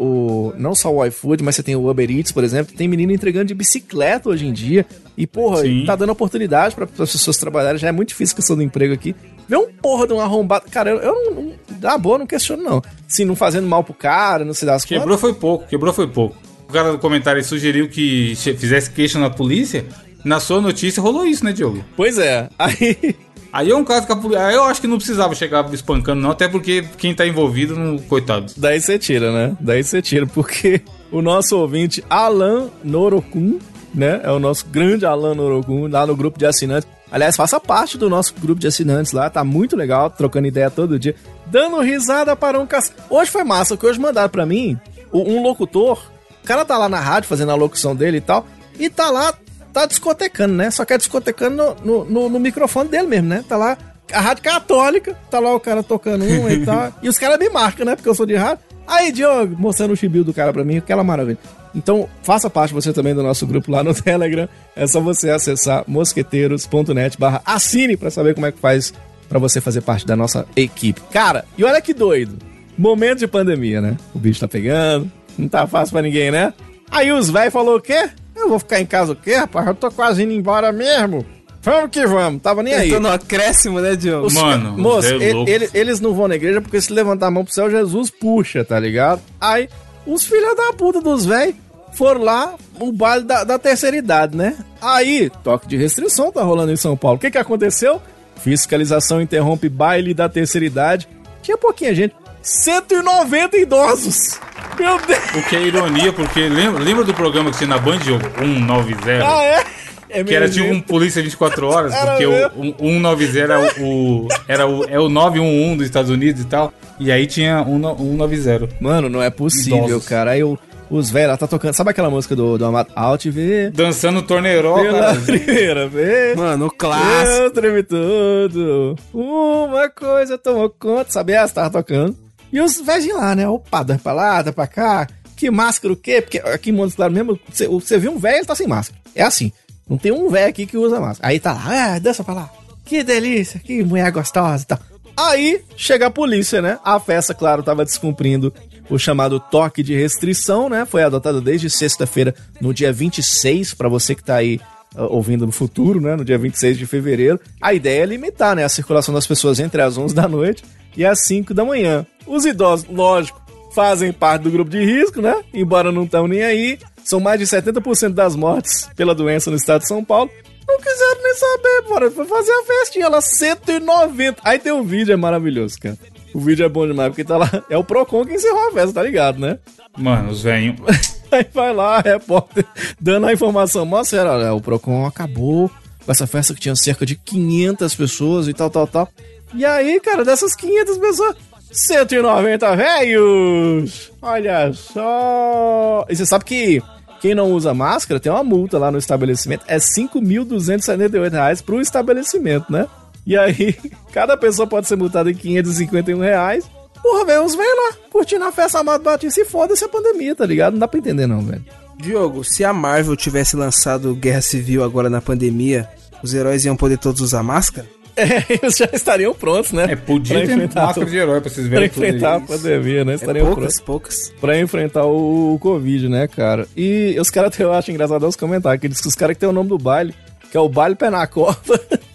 o- não só o iFood, mas você tem o Uber Eats, por exemplo, tem menino entregando de bicicleta hoje em dia. E, porra, Sim. tá dando oportunidade para as pessoas trabalharem. Já é muito difícil a questão do emprego aqui. Ver um porra de um arrombado. Cara, eu, eu não. dá boa, não questiono, não. Se não fazendo mal pro cara, não sei das quantas. Quebrou foi pouco, quebrou foi pouco. O cara do comentário sugeriu que fizesse queixa na polícia. Na sua notícia rolou isso, né, Diogo? Pois é. Aí. Aí é um caso que a polícia. Eu acho que não precisava chegar espancando, não, até porque quem tá envolvido, não, coitado. Daí você tira, né? Daí você tira, porque o nosso ouvinte, Alan Norokun, né? É o nosso grande Alan Norokun, lá no grupo de assinantes. Aliás, faça parte do nosso grupo de assinantes lá, tá muito legal, trocando ideia todo dia, dando risada para um caça. Hoje foi massa, que hoje mandaram pra mim um locutor. O cara tá lá na rádio fazendo a locução dele e tal, e tá lá, tá discotecando, né? Só que é discotecando no, no, no- microfone dele mesmo, né? Tá lá, a rádio católica, tá lá o cara tocando um e tal. E os caras me marcam, né? Porque eu sou de rádio. Aí, Diogo, mostrando o chibio do cara pra mim, aquela maravilha. Então, faça parte você também do nosso grupo lá no Telegram. É só você acessar mosqueteiros.net barra assine pra saber como é que faz pra você fazer parte da nossa equipe. Cara, e olha que doido. Momento de pandemia, né? O bicho tá pegando, não tá fácil pra ninguém, né? Aí os velhos falou o quê? Eu vou ficar em casa o quê, rapaz? Eu tô quase indo embora mesmo. Vamos que vamos, tava nem aí. Então no acréscimo, né, Diogo? Os Mano, moço, é ele- ele- eles não vão na igreja porque se levantar a mão pro céu, Jesus puxa, tá ligado? Aí, os filhos da puta dos velhos foram lá, o baile da, da terceira idade, né? Aí, toque de restrição tá rolando em São Paulo. O que que aconteceu? Fiscalização interrompe baile da terceira idade. Tinha pouquinha gente. 190 idosos! Meu Deus! O que é ironia, porque lembra, lembra do programa que tinha na Band, Diogo? 190? Ah, é? É Que era tipo um polícia 24 horas, Era porque mesmo. o um- 190 era o, era o, é o 911 dos Estados Unidos e tal. E aí tinha um no- 190. Mano, não é possível, Idosos. cara. Aí o- os velhos tá tocando. Sabe aquela música do, do Amado Alt V? Dançando torneiró, Pela cara. primeira vez. Mano, o clássico. Eu treme tudo. Uma coisa tomou conta. Sabe essa? Tava tocando. E os velhos lá, né? Opa, dá pra lá, dá pra cá. Que máscara o quê? Porque aqui em Montes Claros mesmo, você, viu um velho, ele tá sem máscara. É assim. Não tem um velho aqui que usa máscara. Aí tá lá, ah, dança pra lá, que delícia, que mulher gostosa e tal. Aí chega a polícia, né? A festa, claro, tava descumprindo o chamado toque de restrição, né? Foi adotado desde sexta-feira, no dia 26, para você que tá aí ouvindo no futuro, né? No dia 26 de fevereiro. A ideia é limitar, né? A circulação das pessoas entre as 11 da noite e as 5 da manhã. Os idosos, lógico, fazem parte do grupo de risco, né? Embora não estão nem aí. São mais de 70% das mortes pela doença no estado de São Paulo. Não quiseram nem saber, bora. Foi fazer a festinha lá, 190. Aí tem um vídeo, é maravilhoso, cara. O vídeo é bom demais, porque tá lá. É o Procon que encerrou a festa, tá ligado, né? Mano, os velhos. Aí vai lá, repórter, dando a informação. Mostra, olha, o Procon acabou com essa festa que tinha cerca de 500 pessoas e tal, tal, tal. E aí, cara, dessas 500 pessoas, 190 velhos! Olha só! E você sabe que quem não usa máscara tem uma multa lá no estabelecimento. É 5.278 reais pro estabelecimento, né? E aí, cada pessoa pode ser multada em 551 reais. Porra, velho, uns velhos lá, curtindo a festa amado Batista e foda-se a pandemia, tá ligado? Não dá pra entender não, velho. Diogo, se a Marvel tivesse lançado Guerra Civil agora na pandemia, os heróis iam poder todos usar máscara? É, eles já estariam prontos, né? É, podia Pra ter enfrentar máscara tudo. de herói pra vocês Pra verem tudo enfrentar a pandemia, né? É Estariam poucas, prontos poucas. pra enfrentar o, o Covid, né, cara? E os caras, eu acho engraçado os comentários, que diz que os caras que tem o nome do baile, que é o baile pé na cova.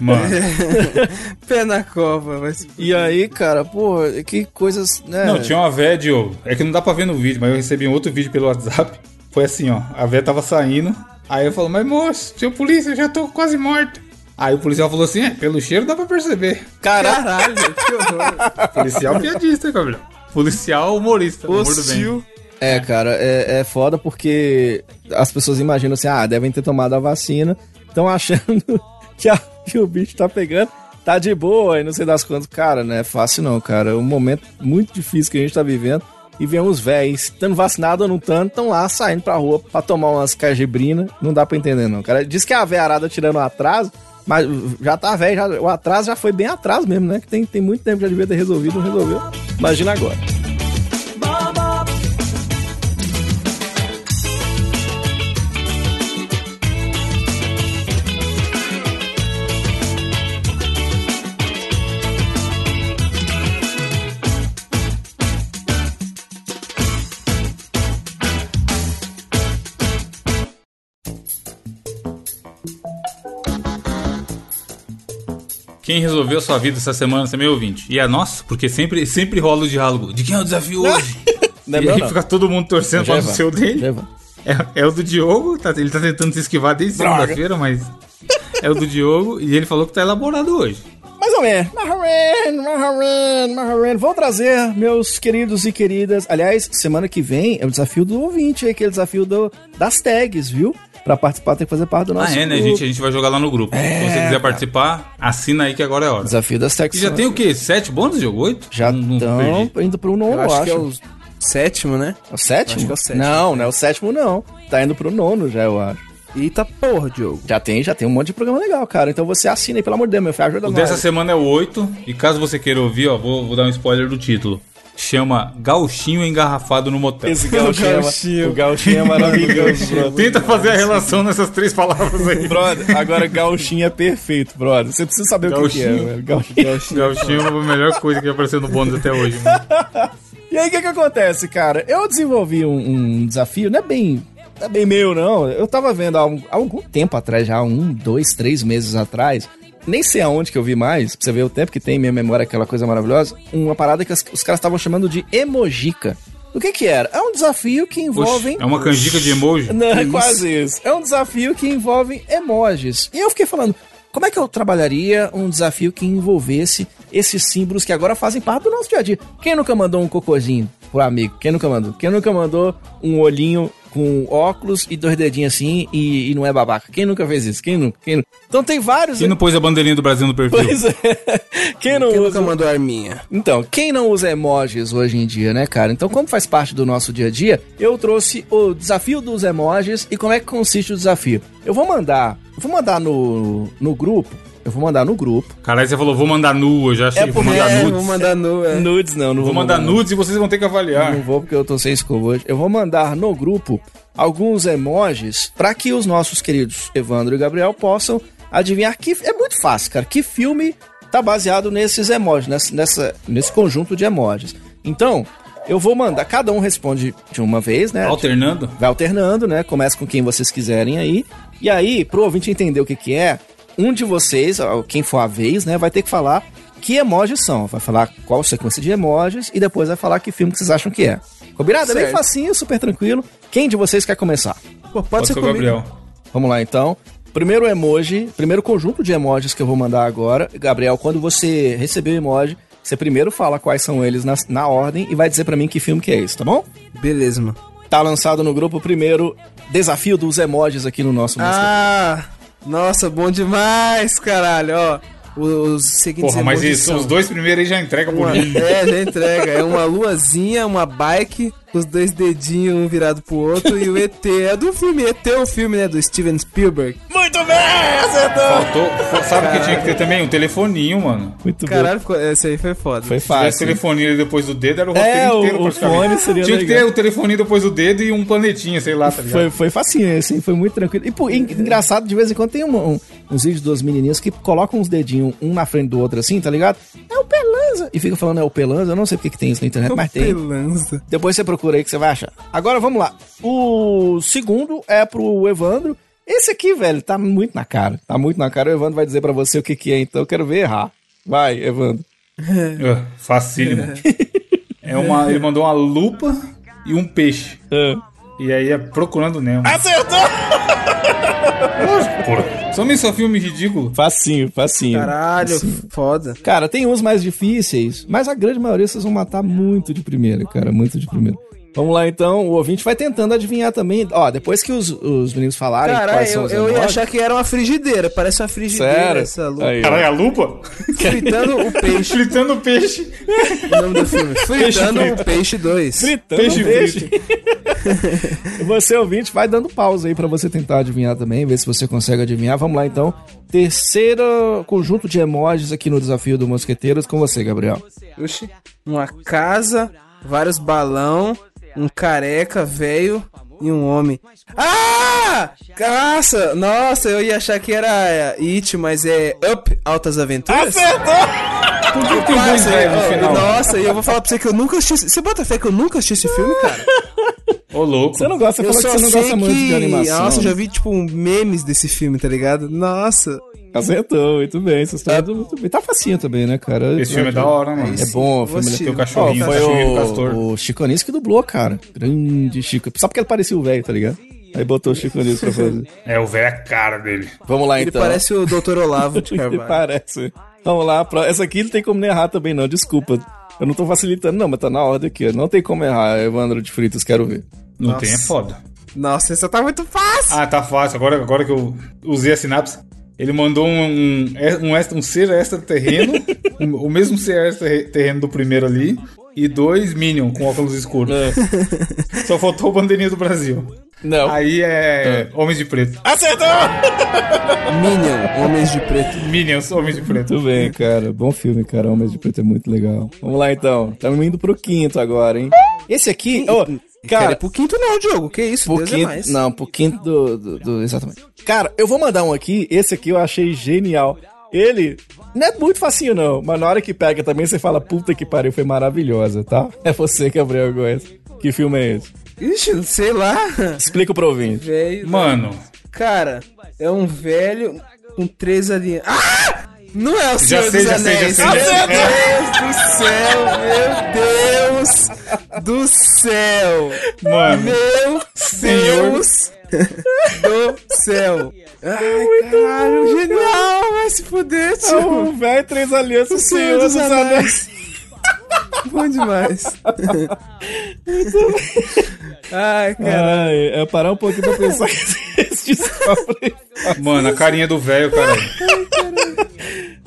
Mano, Pé na cova, mas. E aí, cara, pô, que coisas, né? não, tinha uma véia, Diogo. É que não dá pra ver no vídeo, mas eu recebi um outro vídeo pelo WhatsApp. Foi assim, ó. A véia tava saindo. Aí eu falo, mas moço, seu polícia, eu já tô quase morto. Aí o policial falou assim, é, pelo cheiro dá pra perceber. Cara, Caralho, que horror. Policial piadista, Gabriel. Policial humorista. Hostil. é, cara, é, é foda porque as pessoas imaginam assim, ah, devem ter tomado a vacina, estão achando que, a- que o bicho tá pegando, tá de boa e não sei das quantas. Cara, não é fácil não, cara. É um momento muito difícil que a gente tá vivendo. E vem uns véis, estando vacinado ou não estando, estão lá saindo pra rua pra tomar umas cajibrina. Não dá pra entender, não. Cara, diz que a véia arada tirando o atraso, mas já tá velho, já- o atraso já foi bem atrás mesmo, né? Que tem, tem muito tempo que já devia ter resolvido, não resolveu. Imagina agora. Quem resolveu sua vida essa semana, você é meu ouvinte? E a nossa, porque sempre, sempre rola o diálogo. De quem é o desafio hoje? Não é e meu, aí não. fica todo mundo torcendo para o seu dele. leva. É, é o do Diogo, tá- ele tá tentando se esquivar desde segunda-feira, mas é o do Diogo e ele falou que tá elaborado hoje. Mais ou menos. Mais ou menos, mais ou menos, mais ou menos. Vou trazer, meus queridos e queridas. Aliás, semana que vem é o desafio do ouvinte, aquele desafio do, das tags, viu? Pra participar tem que fazer parte do nosso ah, é, né, grupo. gente? A gente vai jogar lá no grupo. Se você quiser participar, assina aí que agora é hora. Desafio das tags. E já tem o quê? Sete bônus, Diogo? Oito? Já estão indo pro nono, Eu acho que é o sétimo, né? É o sétimo? acho que é o sétimo. Não, não é o sétimo, não. Tá indo pro nono já, eu acho. Eita porra, Diogo. Já tem, já tem um monte de programa legal, cara. Então você assina aí, pelo amor de Deus, meu filho. Ajuda O nós. dessa semana é o 8. E caso você queira ouvir, ó, vou, vou dar um spoiler do título. Chama Gauchinho Engarrafado no Motel. Esse gauchinho, é, gauchinho. o gauchinho é maravilhoso, brother. Tenta fazer a relação nessas três palavras aí. Brother, agora gauchinho é perfeito, brother. Você precisa saber o que, que é, Gauchinho. velho. Gauchinho. Gauchinho é a melhor coisa que apareceu no bônus até hoje, mano. E aí, o que que acontece, cara? Eu desenvolvi um, um desafio, não é bem... Não é bem meu, não. Eu tava vendo há, um- há algum tempo atrás, já um, dois, três meses atrás, nem sei aonde que eu vi mais, pra você ver o tempo que tem em minha memória, aquela coisa maravilhosa, uma parada que as- os caras estavam chamando de emojica. O que que era? É um desafio que envolve... Oxe, é uma canjica de emoji? Não, é quase isso. É um desafio que envolve emojis. E eu fiquei falando, como é que eu trabalharia um desafio que envolvesse esses símbolos que agora fazem parte do nosso dia a dia? Quem nunca mandou um cocôzinho pro amigo? Quem nunca mandou? Quem nunca mandou um olhinho com óculos e dois dedinhos assim e, e não é babaca? Quem nunca fez isso? Quem nunca? Quem nunca? Então tem vários... Quem não pôs a bandeirinha do Brasil no perfil? Pois é. Quem não Quem usa... nunca mandou arminha? Então, quem não usa emojis hoje em dia, né, cara? Então, como faz parte do nosso dia a dia, eu trouxe o desafio dos emojis e como é que consiste o desafio. Eu vou mandar, vou mandar no, no grupo, eu vou mandar no grupo. Caralho, você falou, vou mandar nu, eu já achei, É vou mandar é, nudes. vou mandar nu, é. Nudes não, não Vou mandar nudes e vocês vão ter que avaliar. Não vou porque eu tô sem escova hoje. Eu vou mandar no grupo alguns emojis para que os nossos queridos Evandro e Gabriel possam adivinhar que. É muito fácil, cara. Que filme tá baseado nesses emojis, nessa, nessa- nesse conjunto de emojis. Então, eu vou mandar. Cada um responde de uma vez, né? Alternando. Vai alternando, né? Começa com quem vocês quiserem aí. E aí, pro ouvinte entender o que que é, um de vocês, quem for a vez, né, vai ter que falar que emojis são. Vai falar qual sequência de emojis e depois vai falar que filme que vocês acham que é. Combinado? É bem Certo. facinho, super tranquilo. Quem de vocês quer começar? Pô, pode, Pode ser ser o comigo. Gabriel. Vamos lá então. Primeiro emoji, primeiro conjunto de emojis que eu vou mandar agora. Gabriel, quando você receber o emoji, você primeiro fala quais são eles na, na ordem e vai dizer pra mim que filme que é esse, tá bom? Beleza, mano. Tá lançado no grupo primeiro desafio dos emojis aqui no nosso música. Nossa, bom demais, caralho, ó. Os seguintes Porra, mas isso, são os dois primeiros aí já entrega uma, mim. É, já entrega. É uma luazinha, uma bike, os dois dedinhos um virado pro outro e o ET. É do filme, ET é o filme, né? Do Steven Spielberg. Muito bem, acertou! Faltou. Sabe o que tinha que ter também? Um telefoninho, mano. Muito Caralho, ficou- esse aí foi foda. Foi Se tivesse fácil. telefoninho depois do dedo, era o É, roteiro o- inteiro, o praticamente. fone seria Tinha que legal. ter o telefoninho depois do dedo e um planetinha, sei lá, tá ligado? Foi, foi facinho hein? foi muito tranquilo. E pô, en- engraçado, de vez em quando tem um- um- uns vídeos dos menininhos que colocam uns dedinhos um na frente do outro assim, tá ligado? É o Pelanza. E fica falando é o Pelanza, eu não sei porque que tem isso na internet, mas tem. Pelanza. Depois você procura aí que você vai achar. Agora vamos lá. O segundo é pro Evandro. Esse aqui, velho, tá muito na cara. Tá muito na cara. O Evandro vai dizer pra você o que que é, então eu quero ver errar. Vai, Evandro. Ah, Facílimo. É uma, ele mandou uma lupa e um peixe. E aí é procurando Nemo. Acertou! Porra. Some só filme ridículo. Facinho, facinho. Caralho, Facinho. foda. Cara, tem uns mais difíceis, mas a grande maioria vocês vão matar muito de primeira, cara, muito de primeira. Vamos lá então, o ouvinte vai tentando adivinhar também. Ó, depois que os, os meninos falarem Caralho, quais são eu, os eu ia achar que era uma frigideira. Parece uma frigideira Sério? essa lupa. Aí. Caralho, a lupa? Fritando o peixe. Fritando peixe. o nome do filme. Fritando o peixe 2. Fritando Peixe peixe. você, ouvinte, vai dando pausa aí pra você tentar adivinhar também, ver se você consegue adivinhar. Vamos lá então. Terceiro conjunto de emojis aqui no desafio do Mosqueteiros com você, Gabriel. Oxi. Uma casa, vários balão, um careca velho e um homem. Ah! Nossa, nossa, eu ia achar que era It, mas é Up Altas Aventuras. Por que tem dois no final? nossa, e eu vou falar pra você que eu nunca assisti. Você bota fé que eu nunca assisti esse filme, cara? Ô, louco. Você não gosta, eu falou que só você não gosta muito de que. animação. Nossa, eu já vi, tipo, um memes desse filme, tá ligado? Nossa. Acertou, muito bem. Vocês estão indo muito bem. Tá facinho também, né, cara? Esse filme é da hora, mano. É bom, o Vou filme. Tem o cachorrinho, Ó, o foi o, castor. o Chico Anísio que dublou, cara. Grande Chico. Só porque ele parecia o velho, tá ligado? Aí botou o Chico Anísio pra fazer. É, o velho é a cara dele. Vamos lá, Ele então. parece o Dr. Olavo de Ele Carvalho. parece. Vamos lá. pro- Essa aqui não tem como nem errar também, não. Desculpa. Eu não tô facilitando, não, mas tá na ordem aqui. ó. Não tem como errar, Evandro de Fritas, quero ver. Não Nossa. tem, é foda. Nossa, essa tá muito fácil. Ah, tá fácil. Agora, agora que eu usei a sinapse, ele mandou um, um, um, extra- um ser extraterreno, um- o mesmo ser extraterreno do primeiro ali, e dois Minion com óculos escuros. Só faltou o bandeirinha do Brasil. Não. Aí é Homens de Preto. Acertou! Minion, Homens de Preto. Minions, Homens de Preto. Muito bem, cara. Bom filme, cara. Homens de Preto é muito legal. Vamos lá, então. Estamos indo pro quinto agora, hein? Esse aqui, ô, Cara, cara, pro quinto não, Diogo. Que isso? pro Deus é quinto, mais. não, pro quinto do, do- do- exatamente. Cara, eu vou mandar um aqui. Esse aqui eu achei genial. Ele não é muito facinho, não. Mas na hora que pega também, você fala, puta que pariu, foi maravilhosa, tá? É você, Gabriel Góes. Que filme é esse? Ixi, sei lá. Explica pro ouvinte. Velho. Mano, Cara, é um velho com três alinhas. Ah! Não é o Senhor sei, dos já sei, já Anéis. sei, já Meu Deus do céu, meu Deus do céu. mano. Meu Senhor. Deus do céu. Ai, caralho, genial. Vai se fuder, tio. O velho Três Alianças, O Senhor dos Anéis. Bom demais. Ai, cara. Ai, é parar um pouquinho pra pensar que esse descobre. Mano, a carinha do velho, cara.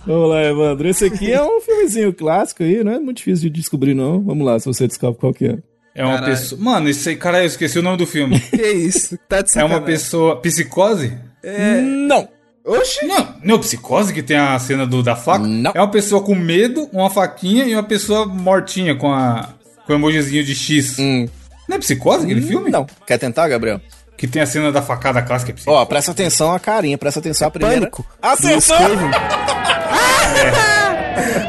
Vamos lá, Evandro. Esse aqui é um filmezinho clássico aí, não é muito difícil de descobrir, não. Vamos lá, se você descobre qual que é. É uma Caralho. pessoa. Mano, isso aí, cara, eu esqueci o nome do filme. Que isso? Tá de É uma sacanagem. pessoa. Psicose? Não! Oxi. Não, não é o psicose que tem a cena do, da faca? Não. É uma pessoa com medo, uma faquinha e uma pessoa mortinha com a. com o emojizinho de X. Hum. Não é psicose aquele filme? Não. Quer tentar, Gabriel? Que tem a cena da facada clássica. é Ó, presta atenção a carinha, presta atenção a primeira. Pânico. Acertou!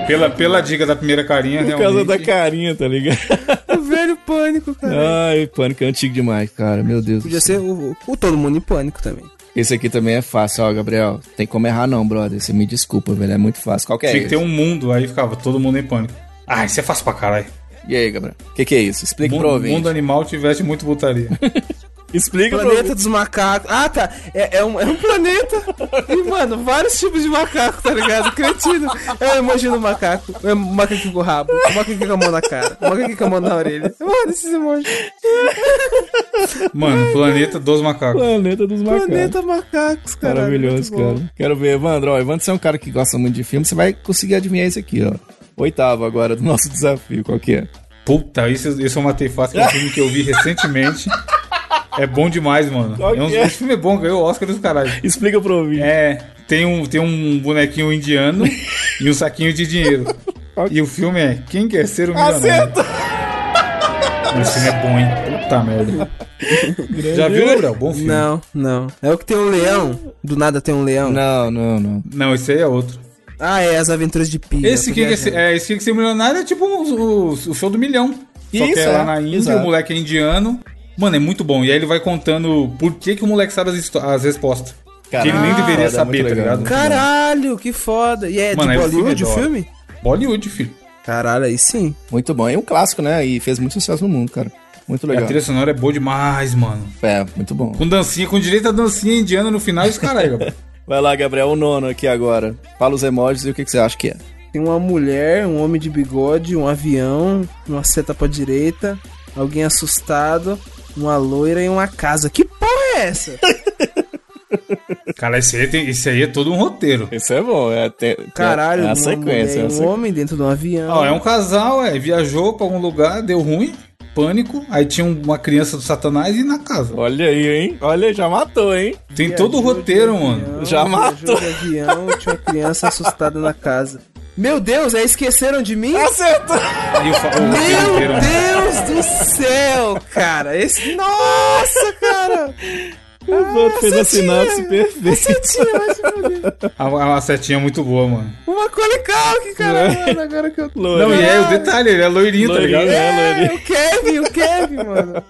Pela, pela dica da primeira carinha, Por causa realmente. da carinha, tá ligado? O velho pânico, cara. Ai, pânico é antigo demais, cara. Meu Deus. Podia ser o, o- o Todo Mundo em Pânico também. Esse aqui também é fácil, ó, Gabriel. Tem como errar não, brother. Você me desculpa, velho. É muito fácil. Qual que é Tinha que ter um mundo, aí ficava todo mundo em pânico. Ah, isso é fácil pra caralho. E aí, Gabriel? O que, que é isso? Explica pro Mundo, ouvinte. mundo animal tivesse muito putaria. Explica pro Planeta dos macacos. Ah, tá. É, é um, é um planeta. E, mano, vários tipos de macaco, tá ligado? Cretino. Eu imagino o macaco. É o macaquinho com o rabo. O macaquinho com a mão na cara. O macaquinho com a mão na orelha. Mano, esses emojis. Mano, planeta dos macacos. Planeta dos macacos. Planeta macacos, cara. Maravilhoso, cara. Quero ver, Evandro. Ó, Evandro, você é um cara que gosta muito de filme. Você vai conseguir adivinhar isso aqui, ó. Oitavo agora do nosso desafio. Qual que é? Puta, isso, isso eu matei fácil, que é um filme que eu vi recentemente. É bom demais, mano. Qual É um, que é? Esse filme é bom, ganhou o Oscar dos caralho. Explica pro ouvinte. É, tem um, tem um bonequinho indiano e um saquinho de dinheiro. E o filme é Quem Quer Ser o Milionário? Acerta! Esse filme é bom, hein? Puta merda. Já viu, Gabriel? Bom filme. Não, não. É o que tem um leão. Do nada tem um leão. Não, não, não. Não, esse aí é outro. Ah, é As Aventuras de Pi. Esse Ser, viajando. é, esse Quer Ser Milionário é tipo o, o- o show do milhão. Só que Isso, é lá é, na Índia, exato. o moleque é indiano. Mano, é muito bom. E aí ele vai contando por que, que o moleque sabe as, as respostas. que ele nem Caralho, deveria é saber, muito tá legal. ligado? Caralho, que foda. E é Mano, de o filme Bollywood é o filme? Bollywood, filho. Caralho, aí sim. Muito bom. É um clássico, né? E fez muito sucesso no mundo, cara. Muito E a legal. trilha sonora é boa demais, mano. É, muito bom. Com dancinha, com direito a dancinha indiana no final e os caralho. Vai lá, Gabriel, o nono aqui agora. Fala os emojis e o que, que você acha que é. Tem uma mulher, um homem de bigode, um avião, uma seta pra direita, alguém assustado, uma loira e uma casa. Que porra é essa? Cara, esse aí, tem, esse aí é todo um roteiro. Isso é bom. É, tem, Caralho, é uma sequência. mulher é a e um sequência. homem dentro de um avião. Ó, é um casal, é, viajou pra algum lugar, deu ruim, pânico, aí tinha uma criança do satanás e na casa. Olha aí, hein? Olha, já matou, hein? Tem todo o Viajou de roteiro, avião, mano. Já viajou matou. de avião, tinha uma criança assustada na casa. Meu Deus, é esqueceram de mim? Acertou! Meu né? Deus do céu, cara. Esse. Nossa, cara. O Evandro fez a Setinha. sinopse perfeita. Setinha, vai se fuder. A, a setinha é muito boa, mano. Uma Macaulay Culkin, cara. Mano, agora que eu... Não, e é o detalhe, ele é loirinho, tá Loirinho, ligado? é, É, loirinho. o Kevin, o Kevin, mano.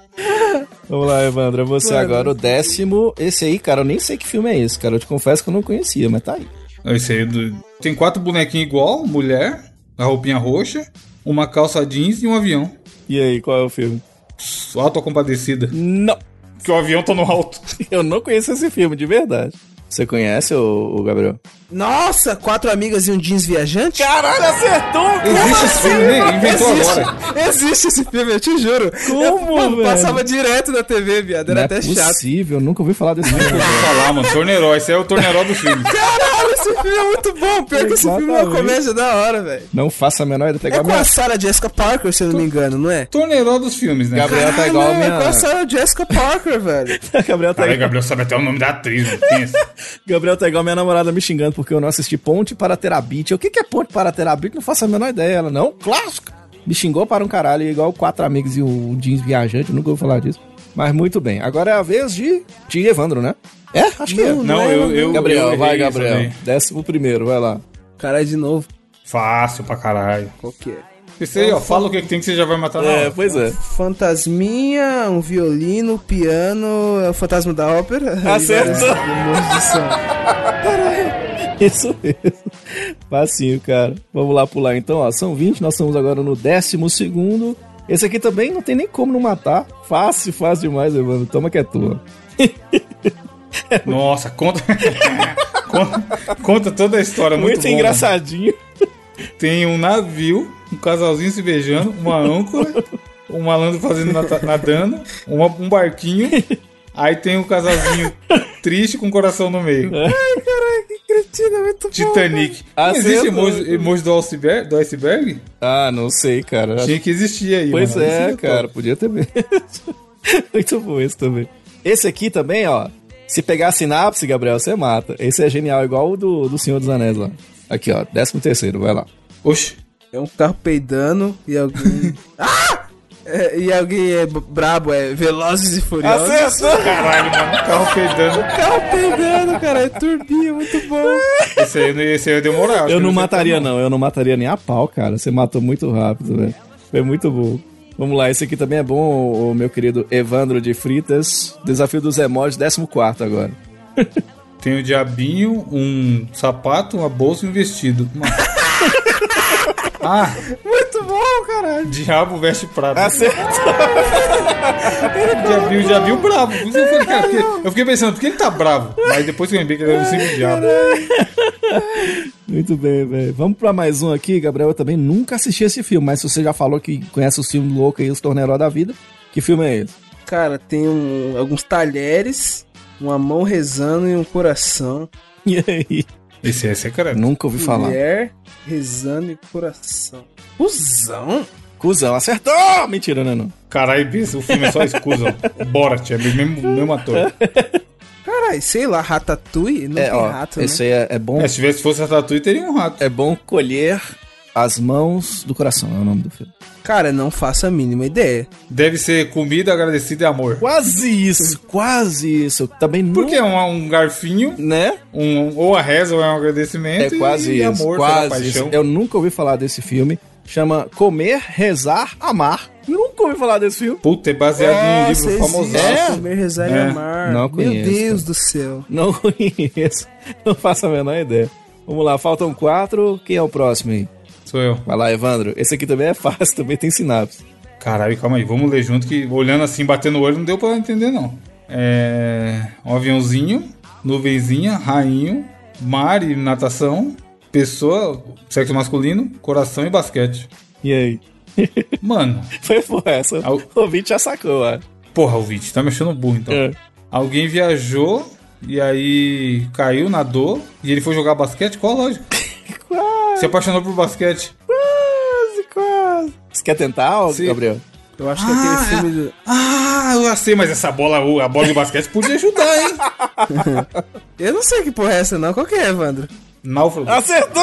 Vamos lá, Evandro. É você Mano. agora, o décimo. Esse aí, cara, eu nem sei que filme é esse, cara. Eu te confesso que eu não conhecia, mas tá aí. Esse aí é do- tem quatro bonequinhos igual, mulher, a roupinha roxa, uma calça jeans e um avião. E aí, qual é o filme? Autocompadecida. Não! Que o avião tá no alto. Eu não conheço esse filme, de verdade. Você conhece, o, Gabriel? Nossa, quatro amigas e um jeans viajante? Caralho, acertou! Existe esse filme, né? Inventou Existe, agora. existe esse filme, eu te juro. Como, Eu, passava direto na TV, viado. Era Não até é chato. possível, nunca ouvi falar desse filme. Eu vou falar, mano. Torneiró. Esse é o torneiró do filme. Caralho, esse filme é muito bom. Pior que esse filme é uma comédia da hora, velho. Não faça a menor ideia. Tá É igual com a a. Sarah Jessica Parker, se eu não me engano, não é? Torneiró dos filmes, né? Gabriel tá Caralho, igual a É minha... com a Sarah Jessica Parker, velho. Gabriel, tá... Caralho, Gabriel sabe até o nome da atriz. Gabriel tá igual a minha namorada me xingando porque eu não assisti Ponte para Terabit. O que, que é Ponte para Terabit? Não faço a menor ideia. Ela, não, clássico. Me xingou para um caralho, igual quatro amigos e o jeans viajante. Nunca ouvi falar disso. Mas muito bem. Agora é a vez de, de Evandro, né? É? Acho que é. Não, Não, é, eu, eu. Gabriel, eu vai, Gabriel. Décimo primeiro, vai lá. Caralho, de novo. Fácil pra caralho. Qual que é? Esse aí, ó, fala o que que tem que você já vai matar na É, hora. pois é. Fantasminha, um violino, piano, é o fantasma da ópera. Acertou. De som. Isso mesmo. Facinho, cara. Vamos lá pular então, ó. São 20, nós estamos agora no décimo segundo. Esse aqui também não tem nem como não matar. Fácil, fácil demais, Evandro. Toma que é tua. Nossa, conta. conta, conta toda a história. Muito, Muito, bom, engraçadinho. mano. Tem um navio, um casalzinho se beijando, uma âncora, um malandro fazendo nadando, uma- um barquinho. Aí tem um casalzinho triste com o coração no meio. Cretino, é muito bom. Titanic. Ah, Não existe emoji, emoji do iceberg? Do iceberg? Ah, não sei, cara. Tinha que existir aí. Pois mano. é, Isso cara, podia ter mesmo. Muito bom esse também. Esse aqui também, ó. Se pegar a sinapse, Gabriel, você mata. Esse é genial, igual o do, do Senhor dos Anéis lá. Aqui, ó. Décimo terceiro, vai lá. Oxi. É um carro peidando e alguém. ah! É, e alguém é brabo, é Velozes e Furiosos. Acertou! Caralho, mano, o carro peidando. Carro pegando, cara, é turbinha, muito bom. Esse aí, esse aí eu demorar. acho Eu não mataria, como. não. Eu não mataria nem a pau, cara. Você matou muito rápido, velho. Foi muito bom. Vamos lá, esse aqui também é bom, o meu querido Evandro de Fritas. Desafio dos emojis, 14 agora. Tem um diabinho, um sapato, uma bolsa e um vestido. Mano. ah, Muito bom, caralho. diabo veste prata. Acertou! Diabinho, diabinho bravo. Eu, falei, cara, porque- eu fiquei pensando, por que ele tá bravo? Mas depois que eu lembrei que ele era um simples diabo. Muito bem, velho. Vamos pra mais um aqui, Gabriel. Eu também nunca assisti esse filme, mas se você já falou que conhece os filmes loucos aí, os Torneiró da Vida, que filme é esse? Cara, tem um- alguns talheres, uma mão rezando e um coração. E aí? Esse é secreto. Nunca ouvi falar. Mulher rezando e coração. Cusão? Cusão, acertou! Mentira, né? Não. Caralho, bicho, o filme é só escusa. Borat, é o mesmo, mesmo ator. Caralho, sei lá, ratatouille? Não É, tem ó, rato, né? esse aí é, é bom. É, se tivesse fosse Ratatouille, teria um rato. É bom colher as mãos do coração, é o nome do filme. Cara, não faço a mínima ideia. Deve ser comida, agradecida e amor. Quase isso, quase isso. Também não. Porque é um, um garfinho, Né? um, ou a reza ou é um agradecimento. É quase e isso. amor, quase paixão. isso. Eu nunca ouvi falar desse filme. Chama Comer, Rezar, Amar. Nunca ouvi falar desse filme. Puta, é baseado num livro famoso. É? Comer, rezar e É. amar. Não Meu conheço, Deus do céu. Não conheço. Não faço a menor ideia. Vamos lá, faltam quatro. Quem é o próximo aí? Sou eu. Vai lá, Evandro. Esse aqui também é fácil, também tem sinapse. Caralho, calma aí, vamos ler junto que olhando assim, batendo o olho, não deu pra entender não. É. Um aviãozinho, nuvenzinha, rainho, mar e natação, pessoa, sexo masculino, coração e basquete. E aí? Mano, Foi por essa. Au. O ouvinte já sacou, ó. porra, o vídeo tá mexendo burro então. É. Alguém viajou e aí caiu, nadou e ele foi jogar basquete? Qual a lógica? Se apaixonou por basquete. quase, quase. Você quer tentar, Sim. Gabriel? Eu acho que aquele filme do... Ah, eu já sei, mas essa bola, a bola de basquete podia ajudar, hein? Eu não sei que porra é essa não. Qual que é, Evandro? Náufrago. Acertou!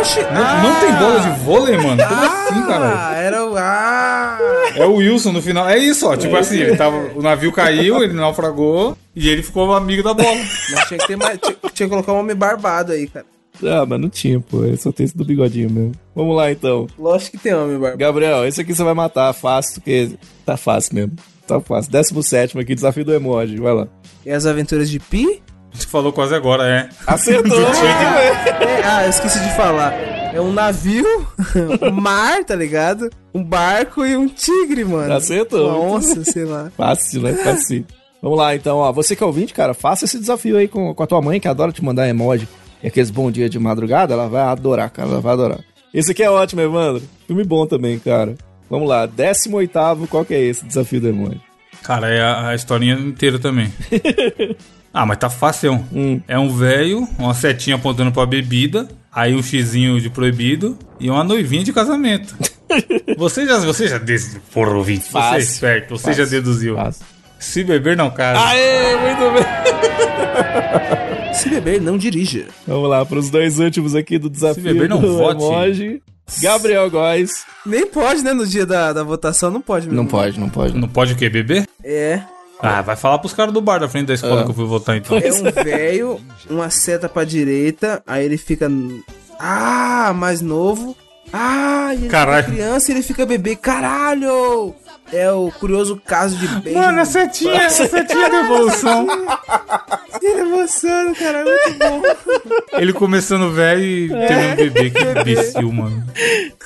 Oxi. Não, não tem bola de vôlei, mano? Como assim, cara? Ah, era o... Ah... É o Wilson no final. É isso, ó. Tipo assim, ele tava, o navio caiu, ele naufragou e ele ficou amigo da bola. Mas tinha que ter mais... Tinha, tinha que colocar um homem barbado aí, cara. Ah, mas não tinha, pô. Eu só tenho esse do bigodinho mesmo. Vamos lá, então. Lógico que tem homem barbado. Gabriel, esse aqui você vai matar fácil, porque tá fácil mesmo. Tá fácil. 17 aqui, desafio do emoji. Vai lá. E as aventuras de Pi? Você falou quase agora, é. Acertou! É, ah, eu esqueci de falar. É um navio, um mar, tá ligado? Um barco e um tigre, mano. Acertou. Uma onça, sei lá. Fácil, né? Fácil. Vamos lá, então, ó. Você que é ouvinte, cara, faça esse desafio aí com, com a tua mãe, que adora te mandar emoji e aqueles bom dia de madrugada, ela vai adorar, cara. Ela vai adorar. Esse aqui é ótimo, Evandro. Filme bom também, cara. Vamos lá, 18 qual que é esse desafio do emoji? Cara, é a, a historinha inteira também. Ah, mas tá fácil. Hum. É um velho, uma setinha apontando pra bebida, aí um xizinho de proibido e uma noivinha de casamento. Você já, você já desse, porra, ouvinte, você é Fácil. esperto, você Fácil. já deduziu. Fácil. Se beber não casa. Aê, muito bem. Se beber, não dirija. Vamos lá, pros dois últimos aqui do desafio Se beber, não do vote. emoji. Gabriel Góes. Nem pode, né? No dia da, da votação, não pode mesmo. Não pode, não pode. Não pode o quê? Beber? É. Ah, vai falar pros caras do bar da frente da escola Ah. que eu fui votar então. É um velho, uma seta pra direita, aí ele fica. Ah, mais novo. Ah, e ele Caralho. fica criança e ele fica bebê. Caralho! É o curioso caso de Benjamin. Mano, a setinha, a setinha da evolução. Ele emocionando, cara, é muito bom. Ele começando velho e terminando bebê. Que imbecil, mano.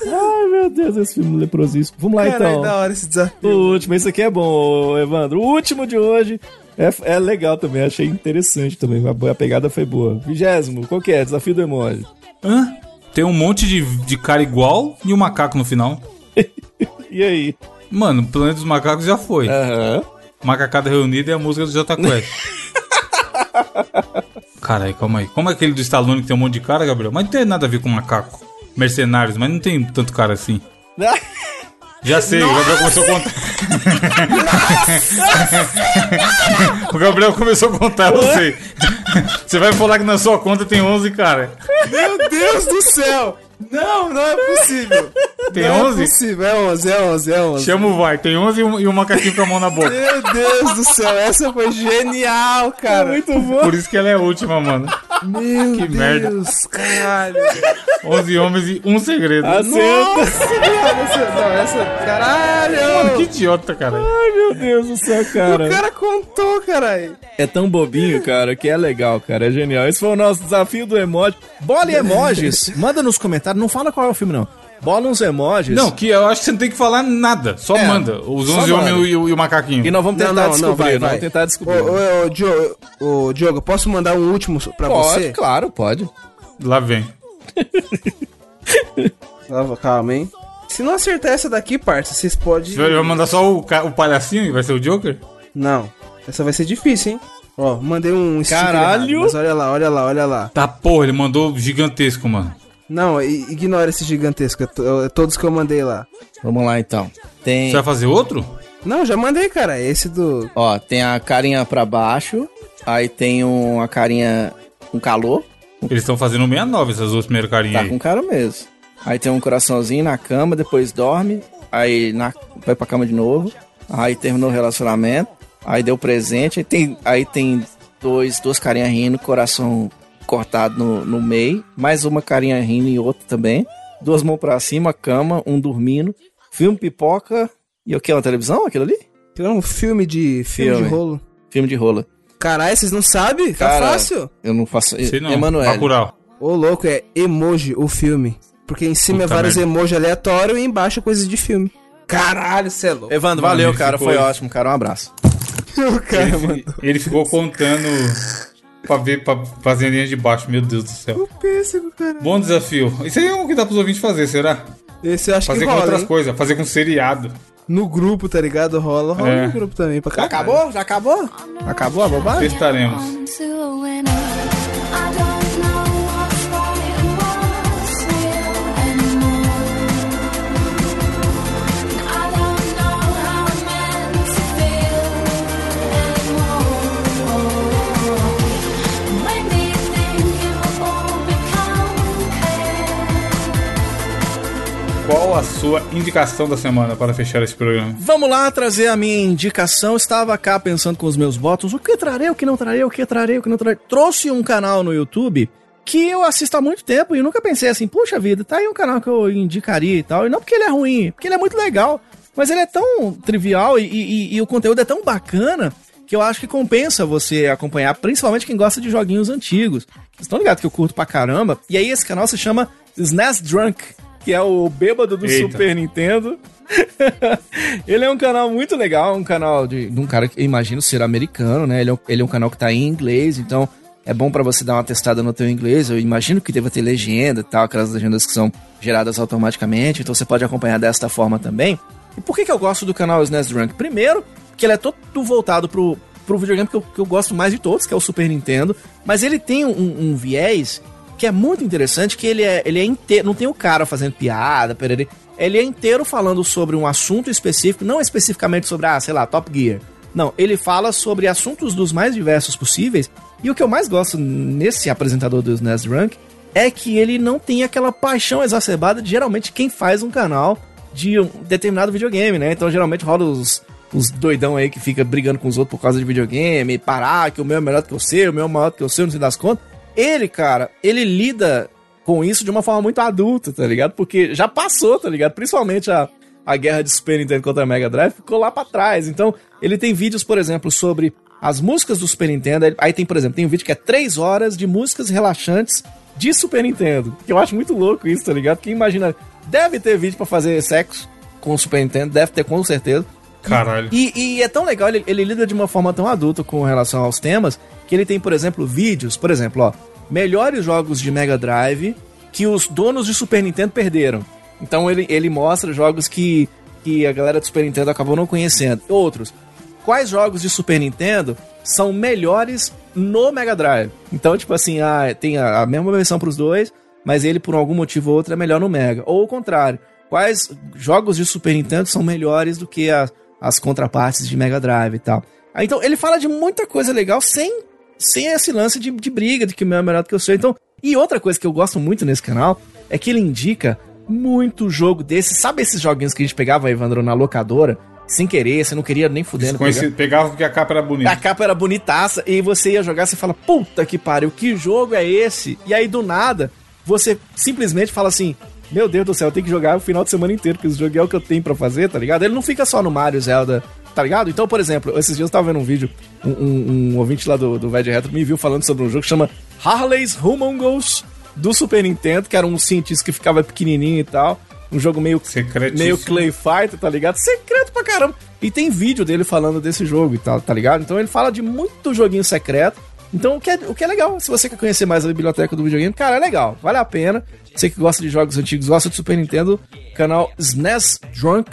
Ai, meu Deus, esse filme leprosíssimo. Vamos lá, Caralho, então. da hora esse O desafio. último, esse aqui é bom, Evandro. O último de hoje é, é legal também, achei interessante também. A, a pegada foi boa. Vigésimo, qual que é? Desafio do emoji. Hã? Tem um monte de, de cara igual e um macaco no final. E aí? Mano, Planeta dos Macacos já foi. Aham. Macacada Reunida é a música do Jota Quest. Caralho, calma aí. Como é aquele do Stallone que tem um monte de cara, Gabriel? Mas não tem nada a ver com macaco. Mercenários, mas não tem tanto cara assim. Já sei, o Gabriel começou a contar. o Gabriel começou a contar, eu sei. Você vai falar que na sua conta tem 11 cara. Meu Deus do céu! Não, não é possível. Tem Não é 11? possível, é 11, é 11, é 11. Chama o VAR. Tem 11 e um, e um macaquinho com a mão na boca. Meu Deus do céu, essa foi genial, cara. Muito bom. Por isso que ela é a última, mano. Meu Que Deus, merda. caralho. 11 homens e um segredo. Acerta. Nossa, essa, não, essa, caralho. Mano, que idiota, cara. Ai, meu Deus do céu, cara. O cara contou, caralho. É tão bobinho, cara, que é legal, cara. É genial. Esse foi o nosso desafio do emoji. Bola e emojis. Manda nos comentários. Não fala qual é o filme, não. Bola uns emojis. Não, que eu acho que você não tem que falar nada. Só É, manda. Os só 11 homens e o, e o macaquinho. E nós vamos tentar descobrir. nós vamos tentar descobrir. Ô, ô, ô, Diogo, ô, Diogo, posso mandar um último pra pode, você? claro, pode. Lá vem. Calma, hein? Se não acertar essa daqui, parça, vocês podem... Vai vai mandar só o, o palhacinho e vai ser o Joker? Não, essa vai ser difícil, hein? Ó, mandei um Caralho! errado, mas olha lá, olha lá, olha lá. Tá, porra, ele mandou gigantesco, mano. Não, ignora esse gigantesco, é to- é todos que eu mandei lá. Vamos lá, então. Tem, Você vai fazer outro? Não, já mandei, cara, esse do... ó, tem a carinha pra baixo. Aí tem um, a carinha com calor. Eles estão fazendo 69, essas duas primeiras carinhas Tá aí. com cara mesmo. Aí tem um coraçãozinho na cama, depois dorme. Aí na, vai pra cama de novo. Aí terminou o relacionamento. Aí deu presente. Aí tem, aí tem dois, duas carinhas rindo, coração cortado no, no meio. Mais uma carinha rindo e outra também. Duas mãos pra cima, cama, um dormindo. Filme pipoca. E o que? Uma televisão? Aquilo ali? Tem um filme de... filme, Filme. de rolo. Filme de rola. Caralho, vocês não sabem? Tá Cara, fácil. Eu não faço. Sei não. Emanuel. Bacurau. Ô, louco, é emoji, o filme. Porque em cima Puta é vários merda. emojis aleatórios e embaixo é coisa de filme. Caralho, cê é louco. Evandro, valeu, cara. ficou- Foi ótimo, cara. Um abraço. o cara, Ele, mano. ele ficou contando pra ver, pra fazer a linha de baixo. Meu Deus do céu. Pêssego, cara. Bom desafio. Isso aí é o que dá pros ouvintes fazer, será? Esse eu acho Fazer que com rola, outras hein? coisas. Fazer com seriado. No grupo, tá ligado? Rola, rola É. no grupo também, pra Já acabou? Já acabou? Acabou a bobagem? Testaremos. Qual a sua indicação da semana para fechar esse programa? Vamos lá trazer a minha indicação. Estava cá pensando com os meus botões. O que trarei, o que não trarei, o que trarei, o que não trarei. Trouxe um canal no YouTube que eu assisto há muito tempo e nunca pensei assim, puxa vida, tá aí um canal que eu indicaria e tal. E não porque ele é ruim, porque ele é muito legal. Mas ele é tão trivial e, e- e o conteúdo é tão bacana que eu acho que compensa você acompanhar, principalmente quem gosta de joguinhos antigos. Vocês estão ligados que eu curto pra caramba. E aí esse canal se chama SNES Drunk, que é o bêbado do Eita. Super Nintendo. ele é um canal muito legal, um canal de, de um cara que eu imagino ser americano, né? Ele é, um, ele é um canal que tá em inglês, então é bom pra você dar uma testada no teu inglês. Eu imagino que deva ter legenda e tal, aquelas legendas que são geradas automaticamente, então você pode acompanhar desta forma também. E por que, que eu gosto do canal SNES Drunk? Primeiro, que ele é todo voltado pro, pro videogame que eu, que eu gosto mais de todos, que é o Super Nintendo, mas ele tem um, um viés que é muito interessante, que ele é, ele é inteiro, não tem o cara fazendo piada, perere, ele é inteiro falando sobre um assunto específico, não especificamente sobre, ah, sei lá, Top Gear. Não, ele fala sobre assuntos dos mais diversos possíveis, e o que eu mais gosto nesse apresentador do SNES Drunk é que ele não tem aquela paixão exacerbada de geralmente quem faz um canal de um determinado videogame, né? Então geralmente rola os, os doidão aí que fica brigando com os outros por causa de videogame, parar que o meu é melhor do que o seu, o meu é maior do que o seu, não sei das contas. Ele, cara, ele lida com isso de uma forma muito adulta, tá ligado? Porque já passou, tá ligado? Principalmente a, a guerra de Super Nintendo contra Mega Drive ficou lá pra trás. Então, ele tem vídeos, por exemplo, sobre as músicas do Super Nintendo. Aí tem, por exemplo, tem um vídeo que é 3 horas de músicas relaxantes de Super Nintendo. Que eu acho muito louco isso, tá ligado? Porque imagina, deve ter vídeo pra fazer sexo com o Super Nintendo, deve ter com certeza. Caralho. E, e é tão legal, ele, ele lida de uma forma tão adulta com relação aos temas, que ele tem, por exemplo, vídeos, por exemplo, ó, melhores jogos de Mega Drive que os donos de Super Nintendo perderam. Então ele, ele mostra jogos que, que a galera do Super Nintendo acabou não conhecendo. Outros, quais jogos de Super Nintendo são melhores no Mega Drive? Então, tipo assim, ah, tem a, a mesma versão pros dois, mas ele, por algum motivo ou outro, é melhor no Mega. Ou o contrário, quais jogos de Super Nintendo são melhores do que a, as contrapartes de Mega Drive e tal. Então, ele fala de muita coisa legal sem, sem esse lance de, de briga, de que o meu é melhor do que o seu. Então, e outra coisa que eu gosto muito nesse canal é que ele indica muito jogo desse. Sabe esses joguinhos que a gente pegava, Evandro, na locadora? Sem querer, você não queria nem fudendo. Pegar. pegava porque a capa era bonita. A capa era bonitaça e você ia jogar, você fala, puta que pariu, que jogo é esse? E aí do nada, você simplesmente fala assim, meu Deus do céu, eu tenho que jogar o final de semana inteiro, porque esse jogo é o que eu tenho pra fazer, tá ligado? Ele não fica só no Mario, Zelda, tá ligado? Então, por exemplo, esses dias eu tava vendo um vídeo, um, um- um ouvinte lá do, do Ved Retro me viu falando sobre um jogo que chama Harley's Humongous do Super Nintendo, que era um cientista que ficava pequenininho e tal. Um jogo meio, meio Clay Fighter, tá ligado? Secreto pra caramba. E tem vídeo dele falando desse jogo e tal, tá ligado? Então ele fala de muito joguinho secreto. Então o que, é, o que é legal, se você quer conhecer mais a biblioteca do videogame, cara, é legal, vale a pena. Você que gosta de jogos antigos, gosta de Super Nintendo, canal SNES Drunk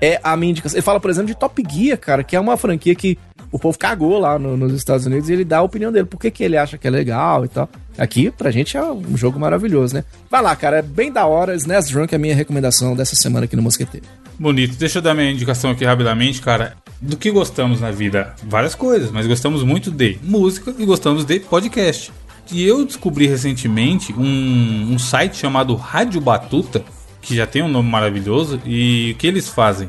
é a minha indicação. Ele fala, por exemplo, de Top Gear, cara, que é uma franquia que o povo cagou lá no- nos Estados Unidos e ele dá a opinião dele, por que, que ele acha que é legal e tal. Aqui, pra gente, é um jogo maravilhoso, né? Vai lá, cara, é bem da hora. SNES Drunk é a minha recomendação dessa semana aqui no Mosqueteiro. Bonito. Deixa eu dar minha indicação aqui rapidamente, cara. Do que gostamos na vida? Várias coisas, mas gostamos muito de música e gostamos de podcast. E eu descobri recentemente um, um site chamado Rádio Batuta, que já tem um nome maravilhoso, e o que eles fazem?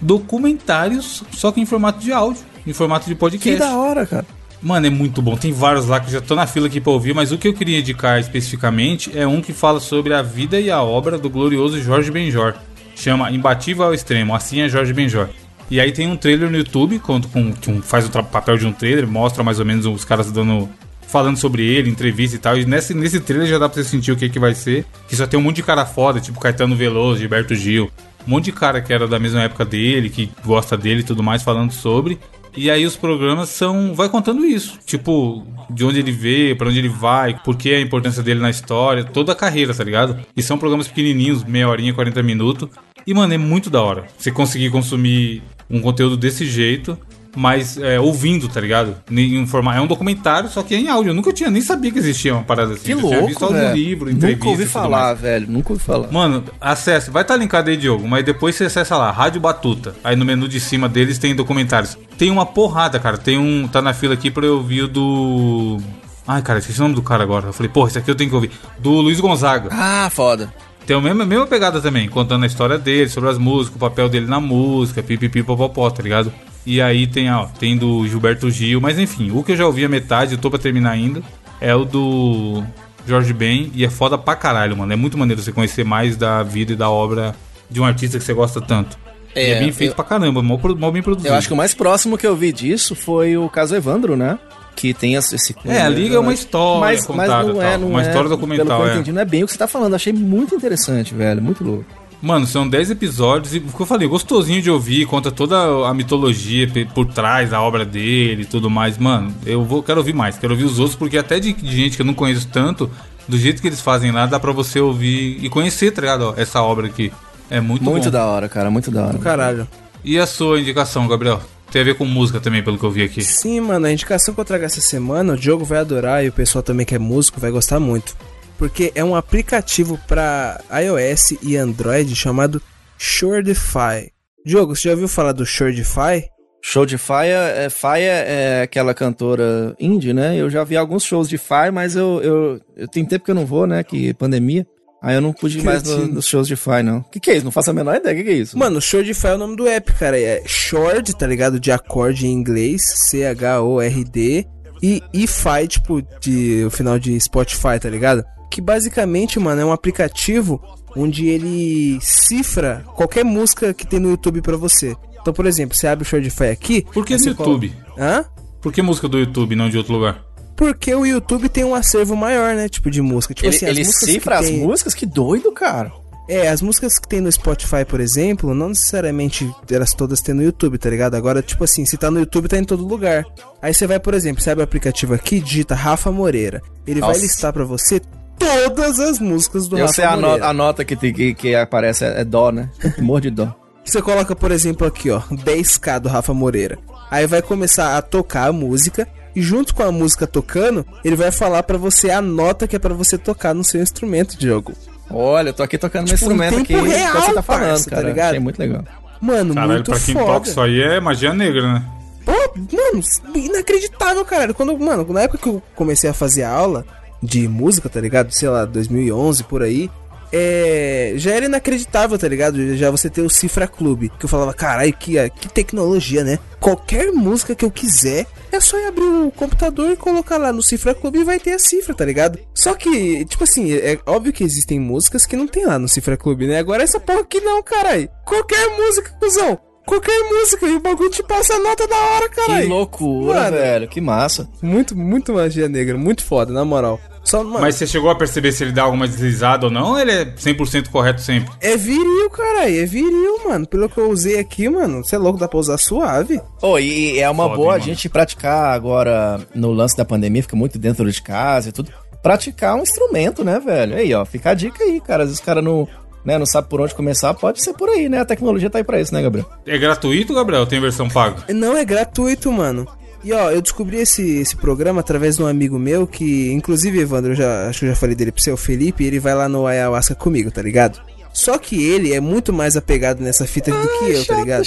Documentários, só que em formato de áudio, em formato de podcast. Que da hora, cara. Mano, é muito bom. Tem vários lá que já tô na fila aqui pra ouvir, mas o que eu queria indicar especificamente é um que fala sobre a vida e a obra do glorioso Jorge Benjor. Chama Imbatível ao Extremo, assim é Jorge Benjor. E aí tem um trailer no YouTube, com, com, que faz o papel de um trailer, mostra mais ou menos os caras dando. falando sobre ele, entrevista e tal. E nesse, nesse trailer já dá pra você sentir o que, que vai ser. Que só tem um monte de cara foda, tipo Caetano Veloso, Gilberto Gil. Um monte de cara que era da mesma época dele, que gosta dele e tudo mais, falando sobre. E aí os programas são. Vai contando isso. Tipo, de onde ele veio, pra onde ele vai, por que a importância dele na história, toda a carreira, tá ligado? E são programas pequenininhos, meia horinha, 40 minutos. E, mano, é muito da hora. Você conseguir consumir um conteúdo desse jeito, mas é, ouvindo, tá ligado? Em forma- É um documentário, só que é em áudio. Eu nunca tinha nem sabia que existia uma parada assim. Que Eu tinha visto louco, velho. livro, entrevista. Nunca ouvi falar, velho. Nunca ouvi falar. Mano, acesse. Vai estar linkado aí, Diogo, mas depois você acessa lá, Rádio Batuta. Aí no menu de cima deles tem documentários. Tem uma porrada, cara. Tem um. Tá na fila aqui pra eu ouvir o do. Ai, cara, esqueci o nome do cara agora. Eu falei, porra, esse aqui eu tenho que ouvir. Do Luiz Gonzaga. Ah, foda. Tem a mesma, a mesma pegada também, contando a história dele, sobre as músicas, o papel dele na música, pipipi, popopó, tá ligado? E aí tem, ó, tem do Gilberto Gil, mas enfim, o que eu já ouvi a metade, eu tô pra terminar ainda, é o do Jorge Ben, e é foda pra caralho, mano. É muito maneiro você conhecer mais da vida e da obra de um artista que você gosta tanto. É, e é bem feito eu- pra caramba, pro- mó bem produzido. Eu acho que o mais próximo que eu vi disso foi o caso Evandro, né? Que tem esse. É, a Liga é uma história mas, mas contada, não é, não uma é, história documental, Pelo que eu é. entendi, não é bem o que você tá falando. Achei muito interessante, velho. Muito louco. Mano, são 10 episódios e o que eu falei, gostosinho de ouvir, conta toda a mitologia por trás da obra dele e tudo mais. Mano, eu vou, quero ouvir mais, quero ouvir os outros, porque até de, de gente que eu não conheço tanto, do jeito que eles fazem lá, dá pra você ouvir e conhecer, tá ligado? Ó, essa obra aqui. É muito, Muito bom. da hora, cara. Muito da hora. Caralho. E a sua indicação, Gabriel? Tem a ver com música também, pelo que eu vi aqui. Sim, mano, a indicação que eu trago essa semana, o Diogo vai adorar e o pessoal também que é músico vai gostar muito. Porque é um aplicativo pra iOS e Android chamado Shordify. Diogo, você já ouviu falar do Shordify? Show de Faia, é, Faia é aquela cantora indie, né? Eu já vi alguns shows de Faia, mas eu, eu, eu tem tempo que eu não vou, né? Que pandemia. Aí eu não pude ir mais no- nos shows de Faia, não. O que, que é isso? Não faço a menor ideia. O que, que é isso? Mano, Shordify é o nome do app, cara. É Shord, tá ligado? De acorde em inglês, C-H-O-R-D. E Ify, tipo, de o final de Spotify, tá ligado? Que basicamente, mano, é um aplicativo onde ele cifra qualquer música que tem no YouTube pra você. Então, por exemplo, você abre o Shordify aqui. Por que no YouTube? coloca- Hã? Por que música do YouTube e não de outro lugar? Porque o YouTube tem um acervo maior, né? Tipo, de música. Tipo ele assim, as ele músicas cifra que as tem- músicas? Que doido, cara. É, as músicas que tem no Spotify, por exemplo, não necessariamente elas todas tem no YouTube, tá ligado? Agora, tipo assim, se tá no YouTube, tá em todo lugar. Aí você vai, por exemplo, você abre o aplicativo aqui, digita Rafa Moreira. Ele vai Nossa. listar pra você todas as músicas do Eu Rafa sei a, no- Moreira. a nota que, que, que aparece é, é dó, né? Morro de dó. Você coloca, por exemplo, aqui, ó, 10k do Rafa Moreira. Aí vai começar a tocar a música e junto com a música tocando, ele vai falar pra você a nota que é pra você tocar no seu instrumento, Diogo. Olha, eu tô aqui tocando meu Tipo, em instrumento aqui. real, você tá falando, parça, tá cara. ligado? Achei muito legal. Mano, Caralho, muito pra quem foda. toca isso aí é magia negra, né? Pô, mano, inacreditável, caralho. Quando, mano, na época que eu comecei a fazer aula de música, tá ligado? Sei lá, 2011 por aí. É, já era inacreditável, tá ligado? Já você ter o Cifra Clube. Que eu falava, caralho, que, que tecnologia, né? Qualquer música que eu quiser, é só ir abrir o computador e colocar lá no Cifra Clube e vai ter a cifra, tá ligado? Só que, tipo assim, é óbvio que existem músicas que não tem lá no Cifra Clube, né? Agora essa porra aqui não, caralho. Qualquer música, cuzão. Qualquer música e o bagulho te passa a nota da hora, caralho. Que loucura, Mano. velho. Que massa. Muito, muito magia negra, muito foda, na moral. Só, mano, Mas você chegou a perceber se ele dá alguma deslizada ou não? Ou ele é 100% correto sempre? é viril, caralho, é viril, mano. Pelo que eu usei aqui, mano, você é louco, dá pra usar suave. Oh, e é uma Foda, boa a hein, gente praticar agora no lance da pandemia, fica muito dentro de casa e tudo. Praticar um instrumento, né, velho? Aí, ó, fica a dica aí, cara. Às vezes o cara não, né, não sabe por onde começar, pode ser por aí, né? A tecnologia tá aí pra isso, né, Gabriel? É gratuito, Gabriel? Tem versão paga? Não é gratuito, mano. E ó, eu descobri esse, esse programa através de um amigo meu que, inclusive, Evandro, eu já, acho que eu já falei dele pro seu Felipe, ele vai lá no Ayahuasca comigo, tá ligado? Só que ele é muito mais apegado nessa fita do que eu, tá ligado?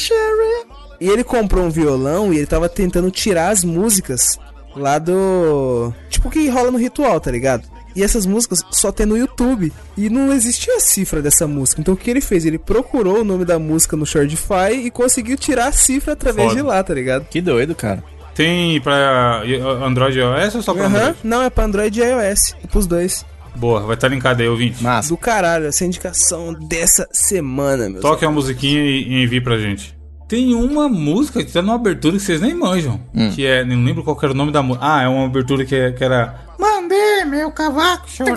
E ele comprou um violão e ele tava tentando tirar as músicas lá do. Tipo o que rola no ritual, tá ligado? E essas músicas só tem no YouTube. E não existia a cifra dessa música. Então o que ele fez? Ele procurou o nome da música no Shortify e conseguiu tirar a cifra através Foda. de lá, tá ligado? Que doido, cara. Tem pra Android e iOS ou só pra Aham, Android? não, é pra Android e iOS. É pros dois. Boa, vai estar linkado aí, ouvinte. Massa. Do caralho, essa indicação dessa semana, meu. Toque uma musiquinha e, e envie pra gente. Tem uma música que tá numa abertura que vocês nem manjam. Que é, não lembro qual era o nome da música. Ah, é uma abertura que, é- que era. Mandei meu cavaco chorar.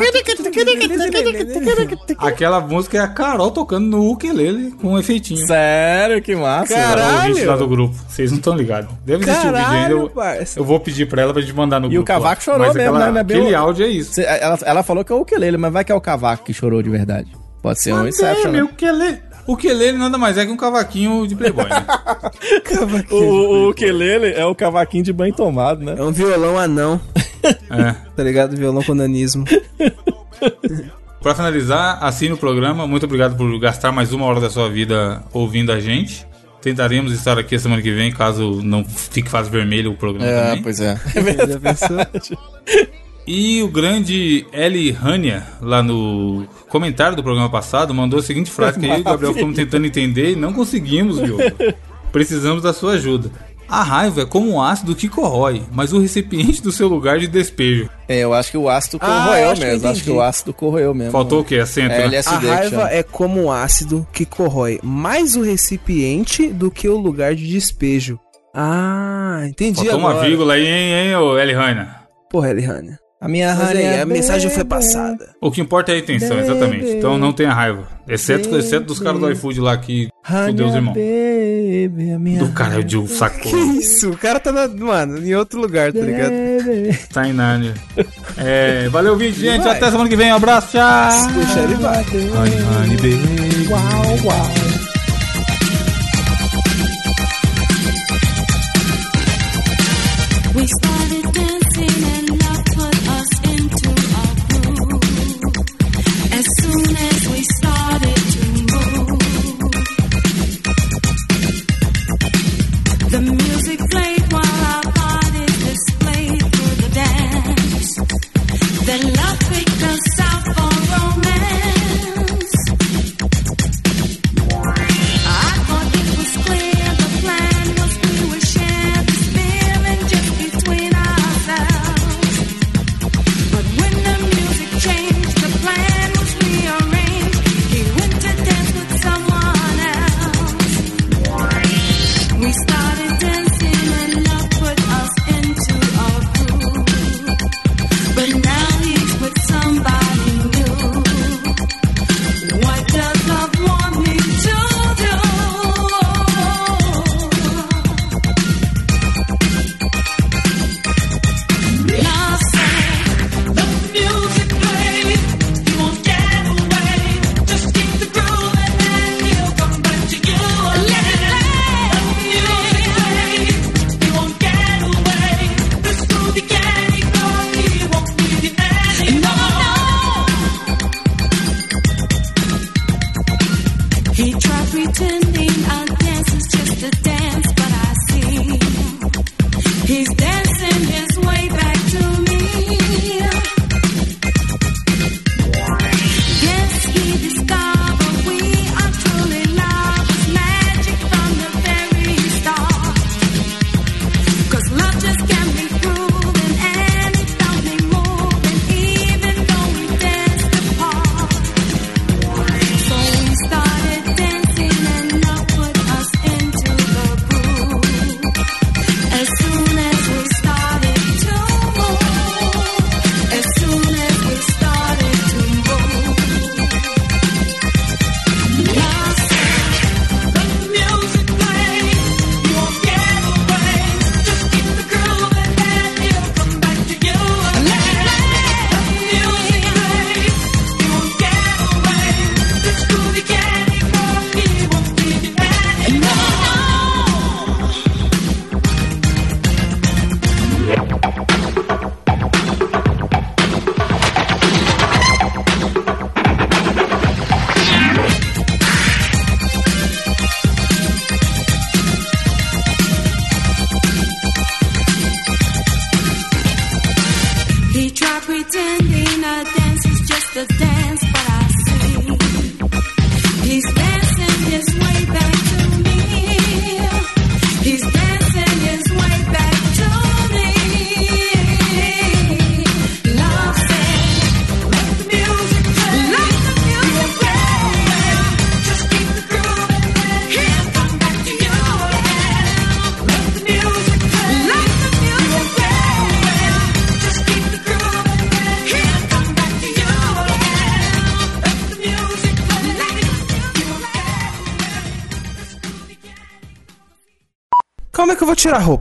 Aquela música é a Carol tocando no ukulele com um efeitinho. Sério, que massa. Caralho. Para ouvinte lá do grupo. Vocês não estão ligados. Deve existir o vídeo ainda. Eu, eu vou pedir pra ela pra gente mandar no E grupo. o cavaco chorou Mas mesmo, aquela- né? É bem Aquele o- áudio é isso. Cê- ela, ela falou que é o ukulele, mas vai que é o cavaco que chorou de verdade. Pode ser um Inception, Mandei meu né? ukulele. O ukulele nada mais é que um cavaquinho de Playboy, né? O, o ukulele é o cavaquinho de banho tomado, né? É um violão anão, é. tá ligado? Violão com nanismo. Pra finalizar, assine o programa. Muito obrigado por gastar mais uma hora da sua vida ouvindo a gente. Tentaremos estar aqui a semana que vem, caso não fique fase vermelho o programa É, também. pois é. Pensou? E o grande Eli Hania, lá no comentário do programa passado, mandou a seguinte frase que eu e o Gabriel ficamos tentando entender e não conseguimos, viu? Precisamos da sua ajuda. A raiva é como um ácido que corrói, mas o recipiente do seu lugar de despejo. É, eu acho que o ácido Ah, corroeu acho que eu mesmo. Acho que o ácido corroeu mesmo. Faltou o quê? Acento, É, né? LSD. A que raiva chama. é como um ácido que corrói mais o recipiente do que o lugar de despejo. Ah, entendi Faltou agora. uma vírgula aí, hein, hein ô Eli Hania? Porra, Elihane. A minha aí, rainha a mensagem foi passada. O que importa é a intenção, exatamente. Então não tenha raiva. Exceto, exceto dos caras do iFood lá que fudeu os irmãos. Do cara o Diogo sacou. Que isso? O cara tá, na, mano, em outro lugar, tá ligado? Tá em Nárnia. É, valeu, vídeo, gente. Vai. Até semana que vem. Um abraço, tchau. Deixa ele vai. Honey, honey, baby. Uau, uau.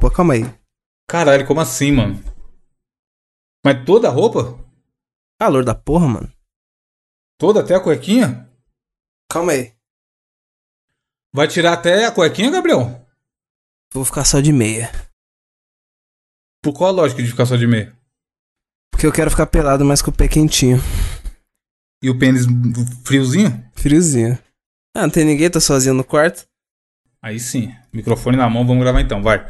Roupa, calma aí. Caralho, como assim, mano? Mas toda a roupa? Calor da porra, mano. Toda até a cuequinha? Calma aí. Vai tirar até a cuequinha, Gabriel? Vou ficar só de meia. Por qual a lógica de ficar só de meia? Porque eu quero ficar pelado, mas com o pé quentinho. E o pênis friozinho? Friozinho. Ah, não tem ninguém, tô sozinho no quarto. Aí sim. Microfone na mão, vamos gravar então, vai.